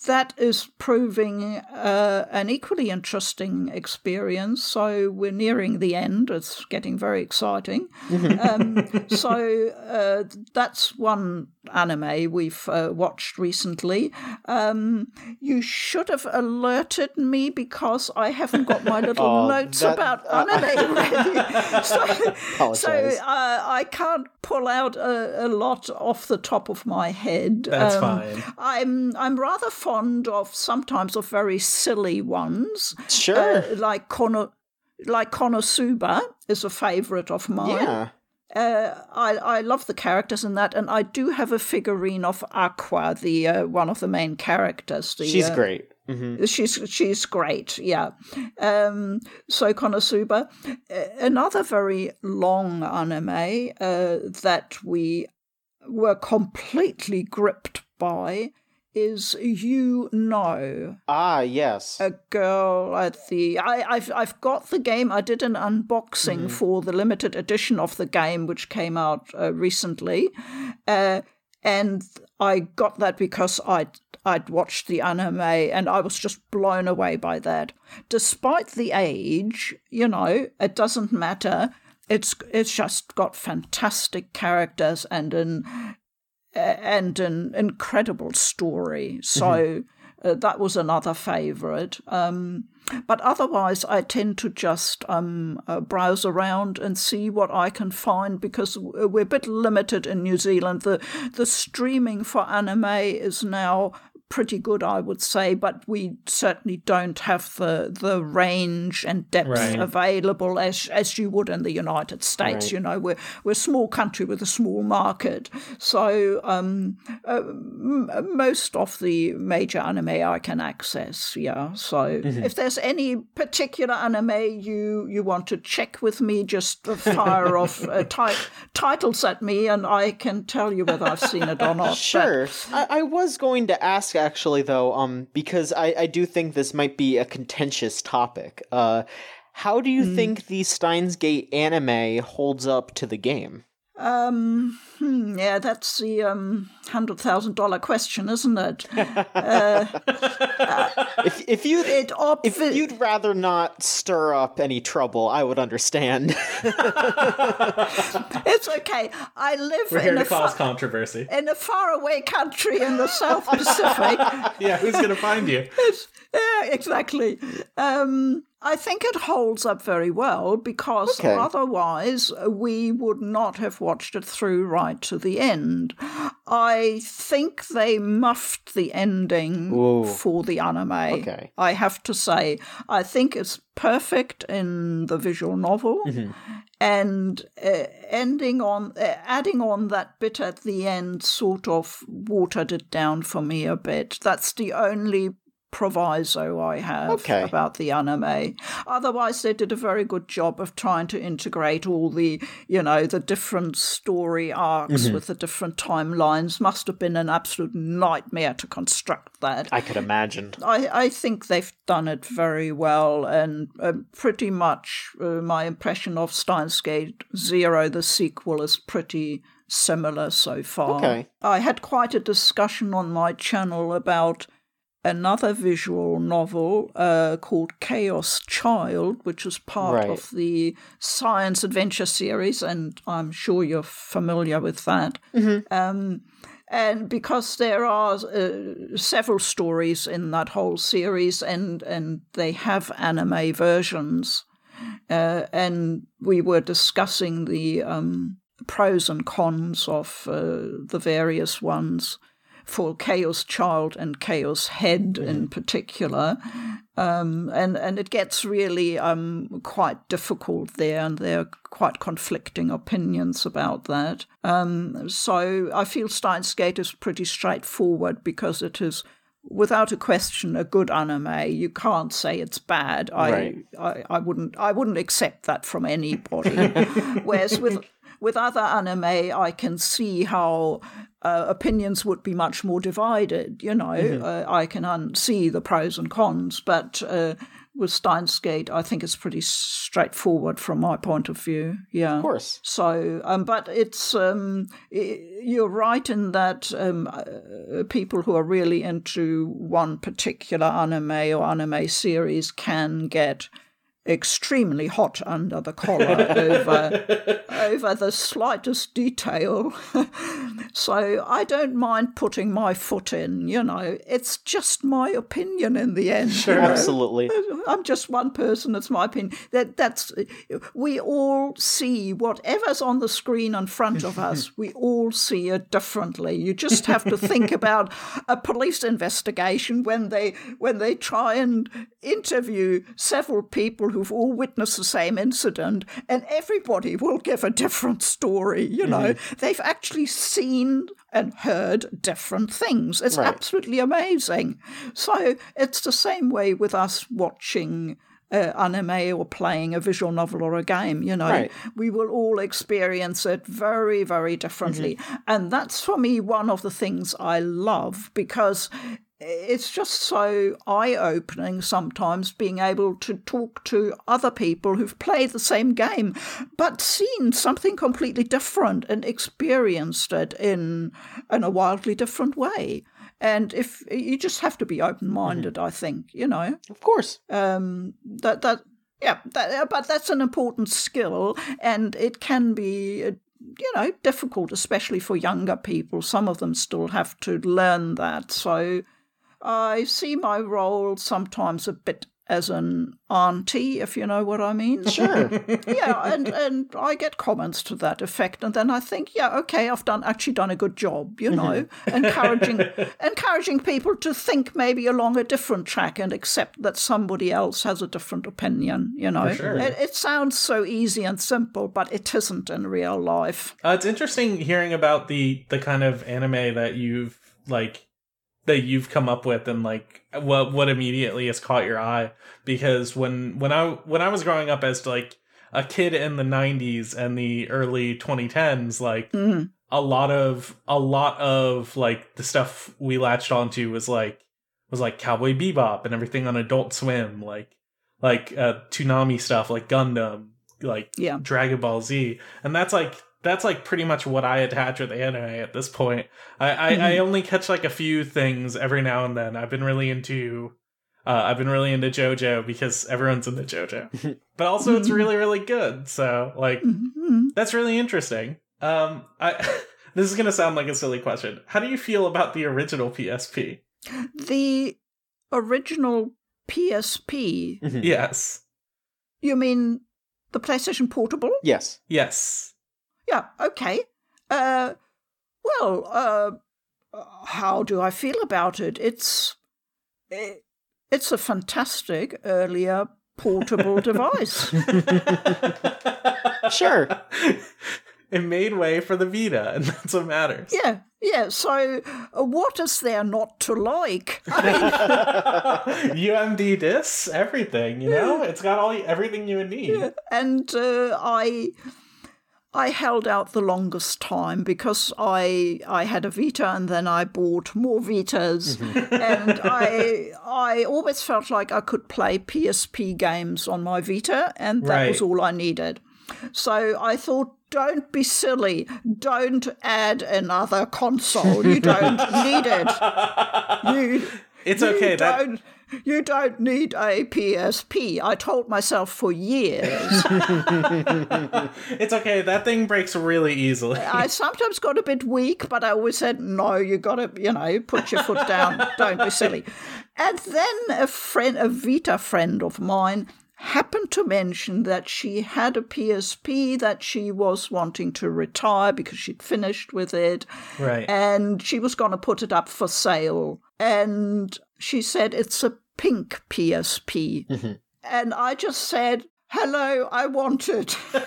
[SPEAKER 2] that is proving uh, an equally interesting experience. So we're nearing the end. It's getting very exciting. Mm-hmm. um, so uh, that's one anime we've uh, watched recently. Um, you should have alerted me because I haven't got my little oh, notes that, about uh, anime ready. so, so uh, I can't pull out a, a, lot off the top of my head.
[SPEAKER 1] That's um, fine.
[SPEAKER 2] I'm I'm rather fond of sometimes of very silly ones.
[SPEAKER 3] Sure.
[SPEAKER 2] Uh, like Kono, like Konosuba is a favorite of mine.
[SPEAKER 3] Yeah.
[SPEAKER 2] Uh, I I love the characters in that, and I do have a figurine of Aqua, the uh, one of the main characters. The,
[SPEAKER 3] she's uh, great. Mm-hmm.
[SPEAKER 2] She's she's great. Yeah. Um, so Konosuba, another very long anime uh, that we were completely gripped by is you know.
[SPEAKER 3] Ah yes.
[SPEAKER 2] A girl at the I, have I've got the game. I did an unboxing mm-hmm. for the limited edition of the game which came out uh, recently. Uh, and I got that because I'd I'd watched the anime and I was just blown away by that. Despite the age you know it doesn't matter. It's it's just got fantastic characters and an and an incredible story. So mm-hmm. uh, that was another favorite. Um, but otherwise, I tend to just um, uh, browse around and see what I can find because we're a bit limited in New Zealand. The the streaming for anime is now pretty good, I would say, but we certainly don't have the the range and depth
[SPEAKER 1] Right.
[SPEAKER 2] available as as you would in the United States.
[SPEAKER 3] Right.
[SPEAKER 2] You know, we're we're a small country with a small market, so um, uh, m- most of the major anime I can access. Yeah, so if there's any particular anime you you want to check with me, just fire off uh, ti- titles at me, and I can tell you whether I've seen it or not. But-
[SPEAKER 3] Sure. I, I was going to ask actually though, um, because I, I do think this might be a contentious topic. Uh, how do you
[SPEAKER 2] Hmm.
[SPEAKER 3] think the Steins Gate anime holds up to the game?
[SPEAKER 2] Um, hmm, yeah, that's the um, hundred thousand dollar question, isn't it?
[SPEAKER 3] If if you
[SPEAKER 2] It ob-
[SPEAKER 3] if you'd rather not stir up any trouble, I would understand.
[SPEAKER 2] it's okay. I live
[SPEAKER 1] We're here
[SPEAKER 2] in
[SPEAKER 1] to
[SPEAKER 2] a
[SPEAKER 1] cause
[SPEAKER 2] fa-
[SPEAKER 1] controversy.
[SPEAKER 2] in a faraway country in the South Pacific.
[SPEAKER 1] Yeah, who's gonna find you?
[SPEAKER 2] yeah, exactly. Um, I think it holds up very well because
[SPEAKER 3] Okay.
[SPEAKER 2] otherwise we would not have watched it through right to the end. I think they muffed the ending
[SPEAKER 3] Ooh.
[SPEAKER 2] for the anime.
[SPEAKER 3] Okay.
[SPEAKER 2] I have to say, I think it's perfect in the visual novel. And uh, ending on, uh, adding on that bit at the end sort of watered it down for me a bit. That's the only proviso I have
[SPEAKER 3] Okay.
[SPEAKER 2] about the anime. Otherwise, they did a very good job of trying to integrate all the, you know, the different story arcs with the different timelines. Must have been an absolute nightmare to construct that.
[SPEAKER 3] I could imagine.
[SPEAKER 2] I, I think they've done it very well, and uh, pretty much uh, my impression of Steins Gate Zero, the sequel, is pretty similar so far.
[SPEAKER 3] Okay.
[SPEAKER 2] I had quite a discussion on my channel about another visual novel uh, called Chaos Child, which is part
[SPEAKER 3] Right.
[SPEAKER 2] of the science adventure series, and I'm sure you're familiar with that. Um, and because there are uh, several stories in that whole series, and and they have anime versions, uh, and we were discussing the um, pros and cons of uh, the various ones for Chaos Child and Chaos Head in particular. Um, and, and it gets really um, quite difficult there, and there are quite conflicting opinions about that. Um, so I feel Steins Gate is pretty straightforward because it is, without a question, a good anime. You can't say it's bad. I,
[SPEAKER 3] Right.
[SPEAKER 2] I, I wouldn't I wouldn't accept that from anybody. Whereas with with other anime, I can see how uh, opinions would be much more divided. You know, uh, I can un- see the pros and cons, but uh, with Steins Gate, I think it's pretty straightforward from my point of view. Yeah,
[SPEAKER 3] Of course.
[SPEAKER 2] so, um, but it's um, i- you're right in that um, uh, people who are really into one particular anime or anime series can get extremely hot under the collar over over the slightest detail. so I don't mind putting my foot in. You know, it's just my opinion in the end. you know.
[SPEAKER 3] Absolutely.
[SPEAKER 2] I'm just one person. It's my opinion. That that's we all see whatever's on the screen in front of us. We all see it differently. You just have to think about a police investigation when they when they try and interview several people who've all witnessed the same incident, and everybody will give a different story. You know, they've actually seen and heard different things. It's
[SPEAKER 3] Right.
[SPEAKER 2] absolutely amazing. So it's the same way with us watching uh, anime or playing a visual novel or a game. You know,
[SPEAKER 3] Right.
[SPEAKER 2] we will all experience it very, very differently, and that's for me one of the things I love because. It's just so eye opening sometimes being able to talk to other people who've played the same game but seen something completely different and experienced it in, in a wildly different way. And if you just have to be open minded, I think, you know
[SPEAKER 3] Of course.
[SPEAKER 2] um, that that yeah, that, but that's an important skill, and it can be. uh, You know, difficult, especially for younger people. Some of them still have to learn that. So I see my role sometimes a bit as an auntie, if you know what I mean.
[SPEAKER 3] Sure.
[SPEAKER 2] yeah, and, and I get comments to that effect, and then I think, yeah, okay, I've done actually done a good job, you know, encouraging encouraging people to think maybe along a different track and accept that somebody else has a different opinion. You know,
[SPEAKER 1] sure.
[SPEAKER 2] it, it sounds so easy and simple, but it isn't in real life.
[SPEAKER 1] Uh, it's interesting hearing about the the kind of anime that you've like that you've come up with and like what what immediately has caught your eye because when when I when I was growing up as like a kid in the 90s and the early 2010s like
[SPEAKER 2] Mm.
[SPEAKER 1] a lot of a lot of like the stuff we latched onto was like was like Cowboy Bebop and everything on Adult Swim like like uh Toonami stuff like Gundam like
[SPEAKER 2] Yeah.
[SPEAKER 1] Dragon Ball Z and that's like that's like pretty much what I attach with anime at this point. I I, I only catch like a few things every now and then. I've been really into uh, I've been really into JoJo because everyone's into JoJo, but also it's really really good. So like
[SPEAKER 2] Mhm.
[SPEAKER 1] that's really interesting. Um, I this is gonna sound like a silly question. How do you feel about the original PSP?
[SPEAKER 2] The original PSP.
[SPEAKER 1] Yes,
[SPEAKER 2] you mean the PlayStation Portable?
[SPEAKER 3] Yes.
[SPEAKER 1] yes.
[SPEAKER 2] Yeah, okay. Uh, well, uh, how do I feel about it? It's it, it's a fantastic earlier portable device.
[SPEAKER 3] Sure.
[SPEAKER 1] it made way for the Vita, and that's what matters.
[SPEAKER 2] Yeah, yeah. So, uh, what is there not to like? I mean,
[SPEAKER 1] UMD discs, everything. You know, it's got all everything you would need.
[SPEAKER 2] and uh, I I held out the longest time because I I had a Vita and then I bought more Vitas mm-hmm. and I I always felt like I could play PSP games on my Vita and that was all I needed. So I thought don't be silly. Don't add another console. You don't need it. You
[SPEAKER 1] It's
[SPEAKER 2] you
[SPEAKER 1] okay. That
[SPEAKER 2] you don't need a PSP. I told myself for years.
[SPEAKER 1] it's okay. That thing breaks really easily.
[SPEAKER 2] I sometimes got a bit weak, but I always said, no, you got to, you know, put your foot down. Don't be silly. And then a friend, a Vita friend of mine, happened to mention that she had a PSP that she was wanting to retire because she'd finished with it.
[SPEAKER 1] Right.
[SPEAKER 2] and she was going to put it up for sale. And she said it's a pink PSP. Mm-hmm. And I just said, Hello, I want it. and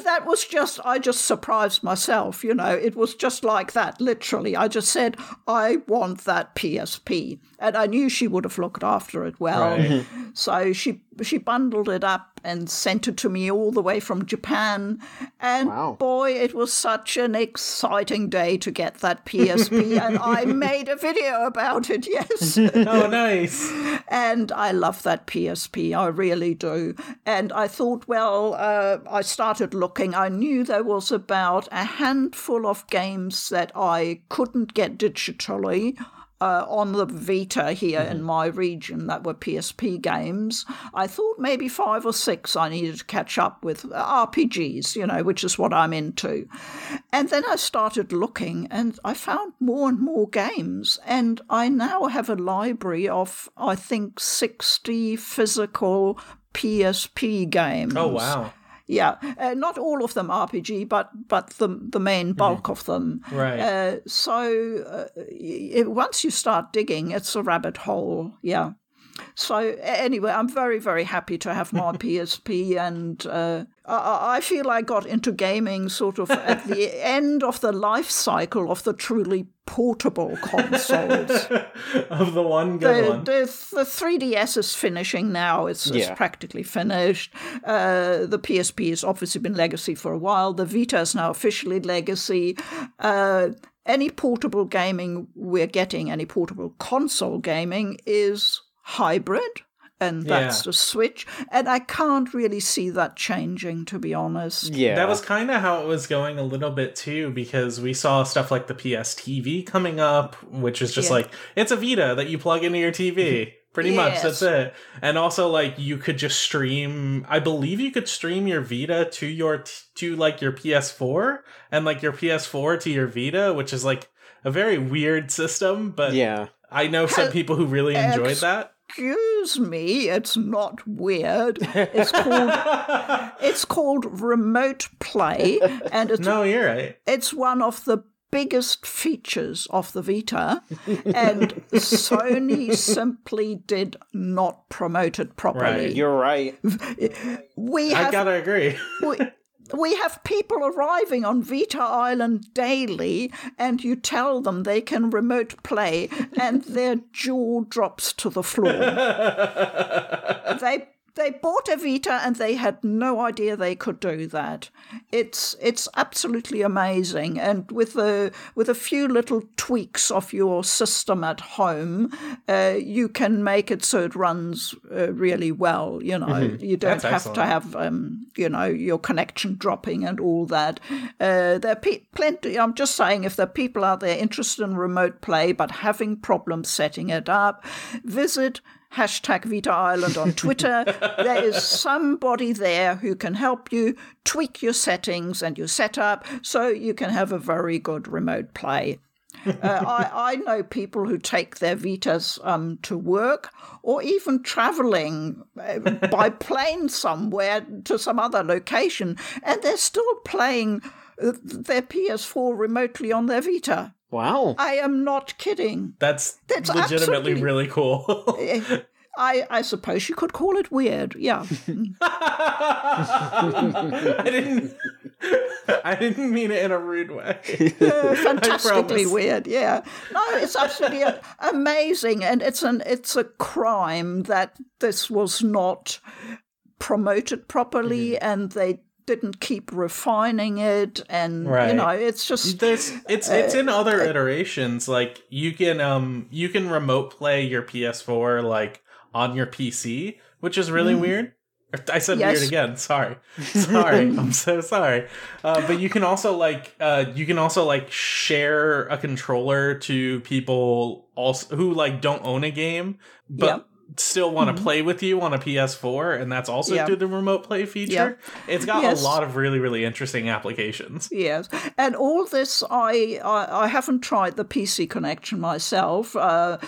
[SPEAKER 2] that was just, I just surprised myself, you know. It was just like that, literally. I just said, I want that PSP. And I knew she would have looked after it well.
[SPEAKER 1] Right.
[SPEAKER 2] So she she bundled it up and sent it to me all the way from Japan. And
[SPEAKER 3] Wow.
[SPEAKER 2] boy, it was such an exciting day to get that PSP. and I made a video about it, yes.
[SPEAKER 1] oh, nice.
[SPEAKER 2] and I love that PSP, I really do. And I thought, well, uh, I started looking. I knew there was about a handful of games that I couldn't get digitally. Uh, on the Vita here in my region, that were PSP games. I thought maybe five or six I needed to catch up with uh, RPGs, you know, which is what I'm into. And then I started looking and I found more and more games. And I now have a library of, I think, 60 physical PSP games.
[SPEAKER 1] Oh, wow.
[SPEAKER 2] Yeah, uh, not all of them RPG, but but the the main bulk of them.
[SPEAKER 1] Right.
[SPEAKER 2] Uh, so uh, y- once you start digging, it's a rabbit hole. Yeah. So anyway, I'm very very happy to have my PSP, and uh, I, I feel I got into gaming sort of at the end of the life cycle of the truly portable consoles.
[SPEAKER 1] of the one good
[SPEAKER 2] The,
[SPEAKER 1] one.
[SPEAKER 2] the, the 3DS is finishing now. It's, it's practically finished. Uh, the PSP has obviously been legacy for a while. The Vita is now officially legacy. Uh, any portable gaming we're getting, any portable console gaming, is hybrid. And that's
[SPEAKER 1] Yeah.
[SPEAKER 2] the Switch. And I can't really see that changing, to be honest.
[SPEAKER 3] Yeah.
[SPEAKER 1] That was kind of how it was going a little bit too, because we saw stuff like the PS TV coming up, which is just
[SPEAKER 2] Yeah.
[SPEAKER 1] like it's a Vita that you plug into your TV. Pretty much, that's it. And also, like you could just stream. I believe you could stream your Vita to your t- to like your PS4 and like your PS4 to your Vita, which is like a very weird system. But
[SPEAKER 3] yeah.
[SPEAKER 1] I know some people who really enjoyed
[SPEAKER 2] Ex-
[SPEAKER 1] that.
[SPEAKER 2] excuse me, it's not weird. It's called it's called remote play, and it's
[SPEAKER 1] no, you're right.
[SPEAKER 2] it's one of the biggest features of the Vita, and Sony simply did not promote it properly.
[SPEAKER 1] Right.
[SPEAKER 3] You're right.
[SPEAKER 2] We
[SPEAKER 1] I
[SPEAKER 2] have
[SPEAKER 1] gotta agree.
[SPEAKER 2] we, we have people arriving on Vita Island daily, and you tell them they can remote play, and their jaw drops to the floor. they they bought a Vita and they had no idea they could do that. It's it's absolutely amazing, and with a with a few little tweaks of your system at home, uh, you can make it so it runs uh, really well. You know, you don't
[SPEAKER 1] That's
[SPEAKER 2] have to have um, you know your connection dropping and all that. Uh, there are pe- plenty. I'm just saying, if there are people out there interested in remote play but having problems setting it up, visit hashtag Vita Island on Twitter. there is somebody there who can help you tweak your settings and your setup so you can have a very good remote play. Uh, I, I know people who take their Vitas um, to work or even traveling uh, by plane somewhere to some other location, and they're still playing uh, their PS4 remotely on their Vita.
[SPEAKER 3] Wow.
[SPEAKER 2] I am not kidding.
[SPEAKER 1] That's,
[SPEAKER 2] That's
[SPEAKER 1] legitimately
[SPEAKER 2] absolutely-
[SPEAKER 1] really cool.
[SPEAKER 2] I, I suppose you could call it weird. Yeah.
[SPEAKER 1] I didn't. I didn't mean it in a rude way.
[SPEAKER 2] fantastically weird. Yeah, no, it's absolutely a- amazing, and it's an it's a crime that this was not promoted properly,
[SPEAKER 1] Mm-hmm.
[SPEAKER 2] and they didn't keep refining it, and you know, it's just
[SPEAKER 1] There's it's it's in other iterations. Like you can um you can remote play your PS4 like on your PC, which is really weird. I said
[SPEAKER 2] Yes.
[SPEAKER 1] weird again. Sorry, sorry. I'm so sorry. Uh, but you can also like uh, you can also like share a controller to people also who like don't own a game, but
[SPEAKER 2] Yep.
[SPEAKER 1] Still want to play with you on a PS4, and that's also
[SPEAKER 2] Yeah.
[SPEAKER 1] through the remote play feature. It's got
[SPEAKER 2] Yes.
[SPEAKER 1] a lot of really really interesting applications.
[SPEAKER 2] Yes, and all this I, I I haven't tried the PC connection myself, uh,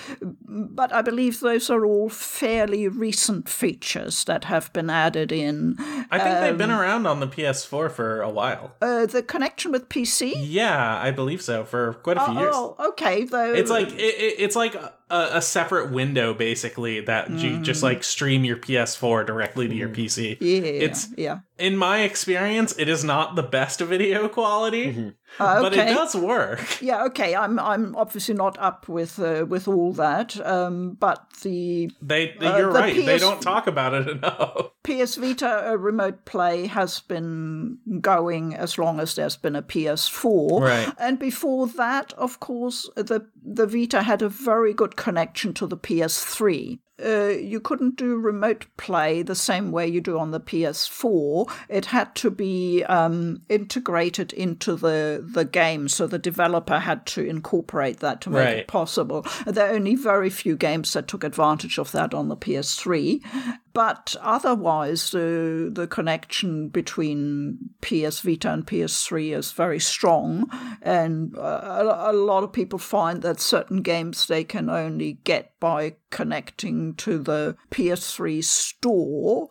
[SPEAKER 2] but I believe those are all fairly recent features that have been added in.
[SPEAKER 1] I think they've
[SPEAKER 2] Um,
[SPEAKER 1] been around on the PS4 for a while.
[SPEAKER 2] Uh, the connection with PC.
[SPEAKER 1] Yeah, I believe so for quite a few years.
[SPEAKER 2] Oh, okay. Though
[SPEAKER 1] It's like it, it, it's like a, a separate window basically that you just like stream your PS4 directly to your PC.
[SPEAKER 2] Mm. yeah,
[SPEAKER 1] it's-
[SPEAKER 2] yeah.
[SPEAKER 1] In my experience, it is not the best video quality,
[SPEAKER 2] Uh,
[SPEAKER 1] but it does work.
[SPEAKER 2] Yeah, okay. I'm I'm obviously not up with uh, with all that, um, but the
[SPEAKER 1] They,
[SPEAKER 2] Uh,
[SPEAKER 1] you're
[SPEAKER 2] the
[SPEAKER 1] right. They don't talk about it enough.
[SPEAKER 2] PS Vita uh, remote play has been going as long as there's been a PS4.
[SPEAKER 1] Right.
[SPEAKER 2] And before that, of course, the the Vita had a very good connection to the PS3. Uh, you couldn't do remote play the same way you do on the PS4. It had to be um, integrated into the the game, so the developer had to incorporate that to make
[SPEAKER 1] Right.
[SPEAKER 2] it possible. There are only very few games that took advantage of that on the PS3. But otherwise, the the connection between PS Vita and PS3 is very strong, and uh, a, a lot of people find that certain games they can only get by connecting to the PS3 store,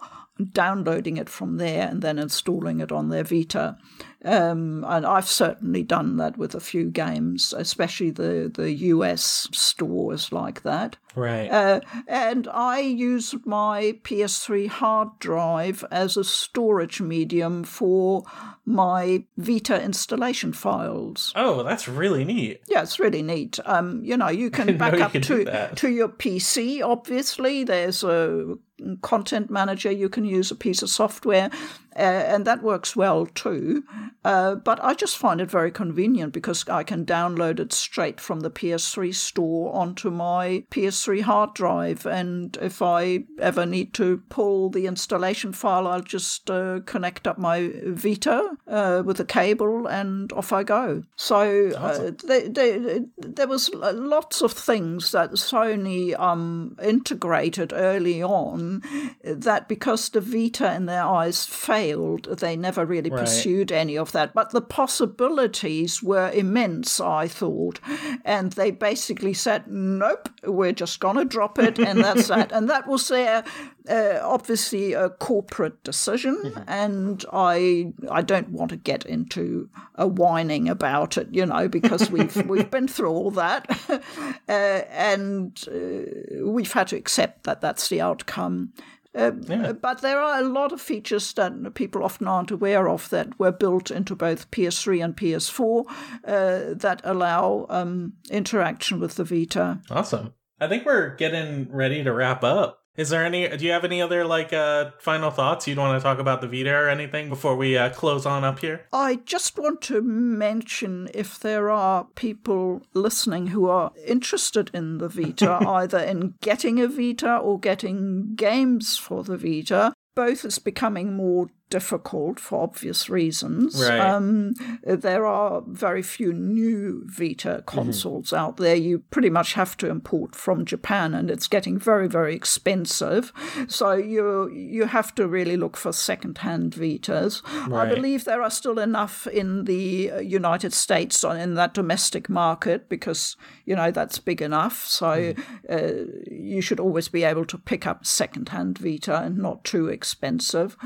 [SPEAKER 2] downloading it from there, and then installing it on their Vita. Um, and I've certainly done that with a few games, especially the, the US stores like that.
[SPEAKER 1] Right.
[SPEAKER 2] Uh, and I use my PS3 hard drive as a storage medium for my Vita installation files.
[SPEAKER 1] oh, that's really neat.
[SPEAKER 2] Yeah, it's really neat. Um, you know, you can back up to to your PC. Obviously, there's a content manager you can use a piece of software, uh, and that works well too. Uh, but I just find it very convenient because I can download it straight from the PS3 store onto my PS3 hard drive, and if I ever need to pull the installation file, I'll just uh, connect up my Vita uh, with a cable, and off I go. So uh, they, they, there was lots of things that Sony um, integrated early on that because the Vita in their eyes failed, they never really
[SPEAKER 1] Right.
[SPEAKER 2] pursued any of that. But the possibilities were immense, I thought. And they basically said, nope, we're just going to drop it, and that's that. And that was their uh, obviously a corporate decision, mm-hmm. and I I don't want to get into a whining about it, you know, because we've we've been through all that, uh, and uh, we've had to accept that that's the outcome. Uh, yeah. But there are a lot of features that people often aren't aware of that were built into both PS3 and PS4 uh, that allow um, interaction with the Vita.
[SPEAKER 1] Awesome. I think we're getting ready to wrap up. Is there any? Do you have any other like uh, final thoughts you'd want to talk about the Vita or anything before we uh, close on up here?
[SPEAKER 2] I just want to mention if there are people listening who are interested in the Vita, either in getting a Vita or getting games for the Vita. Both is becoming more difficult for obvious reasons.
[SPEAKER 1] Right.
[SPEAKER 2] Um, there are very few new Vita mm-hmm. consoles mm-hmm. out there. You pretty much have to import from Japan, and it's getting very, very expensive. So you you have to really look for second-hand Vitas. Right. I believe there are still enough in the uh, United States in that domestic market because you know that's big enough. So mm. uh, you should always be able to pick up second-hand Vita and not too expensive.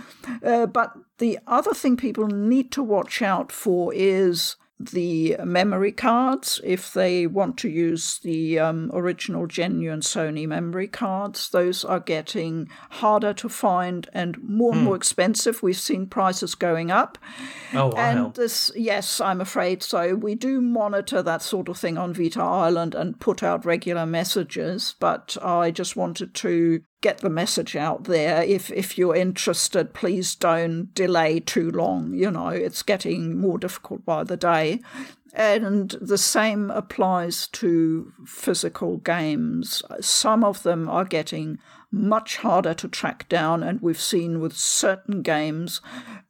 [SPEAKER 2] Uh, but the other thing people need to watch out for is the memory cards if they want to use the um, original genuine Sony memory cards. Those are getting harder to find and more and hmm. more expensive. We've seen prices going up.
[SPEAKER 1] Oh, wow.
[SPEAKER 2] And this, yes, I'm afraid so. We do monitor that sort of thing on Vita Island and put out regular messages, but I just wanted to get the message out there. If if you're interested, please don't delay too long. You know, it's getting more difficult by the day. And the same applies to physical games. Some of them are getting much harder to track down, and we've seen with certain games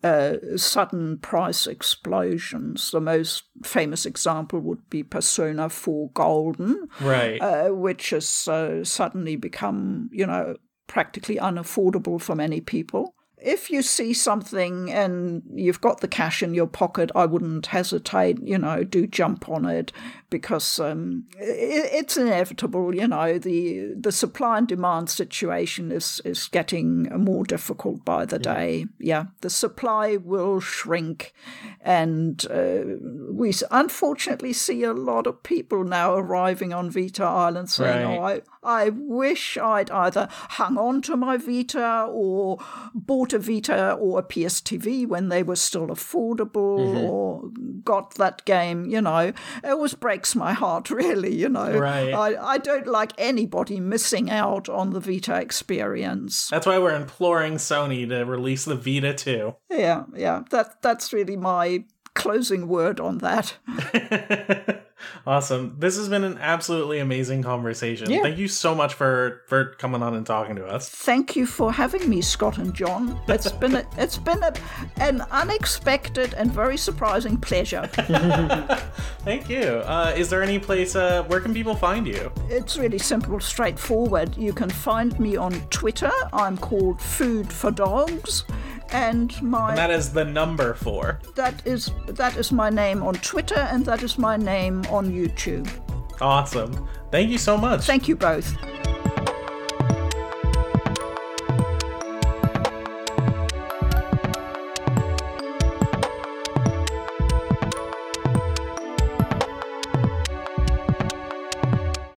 [SPEAKER 2] uh, sudden price explosions. The most famous example would be Persona 4 Golden,
[SPEAKER 1] right?
[SPEAKER 2] Uh, which has uh, suddenly become, you know, practically unaffordable for many people if you see something and you've got the cash in your pocket, I wouldn't hesitate, you know, do jump on it because um, it, it's inevitable, you know, the the supply and demand situation is, is getting more difficult by the yeah. day. Yeah, the supply will shrink. And uh, we unfortunately see a lot of people now arriving on Vita Island saying, right. oh, I, I wish I'd either hung on to my Vita or bought a Vita or a PSTV when they were still affordable mm-hmm. or got that game, you know, it always breaks my heart, really, you know.
[SPEAKER 1] Right.
[SPEAKER 2] I, I don't like anybody missing out on the Vita experience.
[SPEAKER 1] That's why we're imploring Sony to release the Vita 2.
[SPEAKER 2] Yeah, yeah. That that's really my closing word on that.
[SPEAKER 1] awesome. This has been an absolutely amazing conversation. Yeah. Thank you so much for for coming on and talking to us.
[SPEAKER 2] Thank you for having me, Scott and John. It's been a, it's been a, an unexpected and very surprising pleasure.
[SPEAKER 1] Thank you. Uh, is there any place uh, where can people find you?
[SPEAKER 2] It's really simple, straightforward. You can find me on Twitter. I'm called Food for Dogs and my
[SPEAKER 1] and that is the number four.
[SPEAKER 2] That is that is my name on Twitter and that is my name on YouTube.
[SPEAKER 1] Awesome. Thank you so much.
[SPEAKER 2] Thank you both.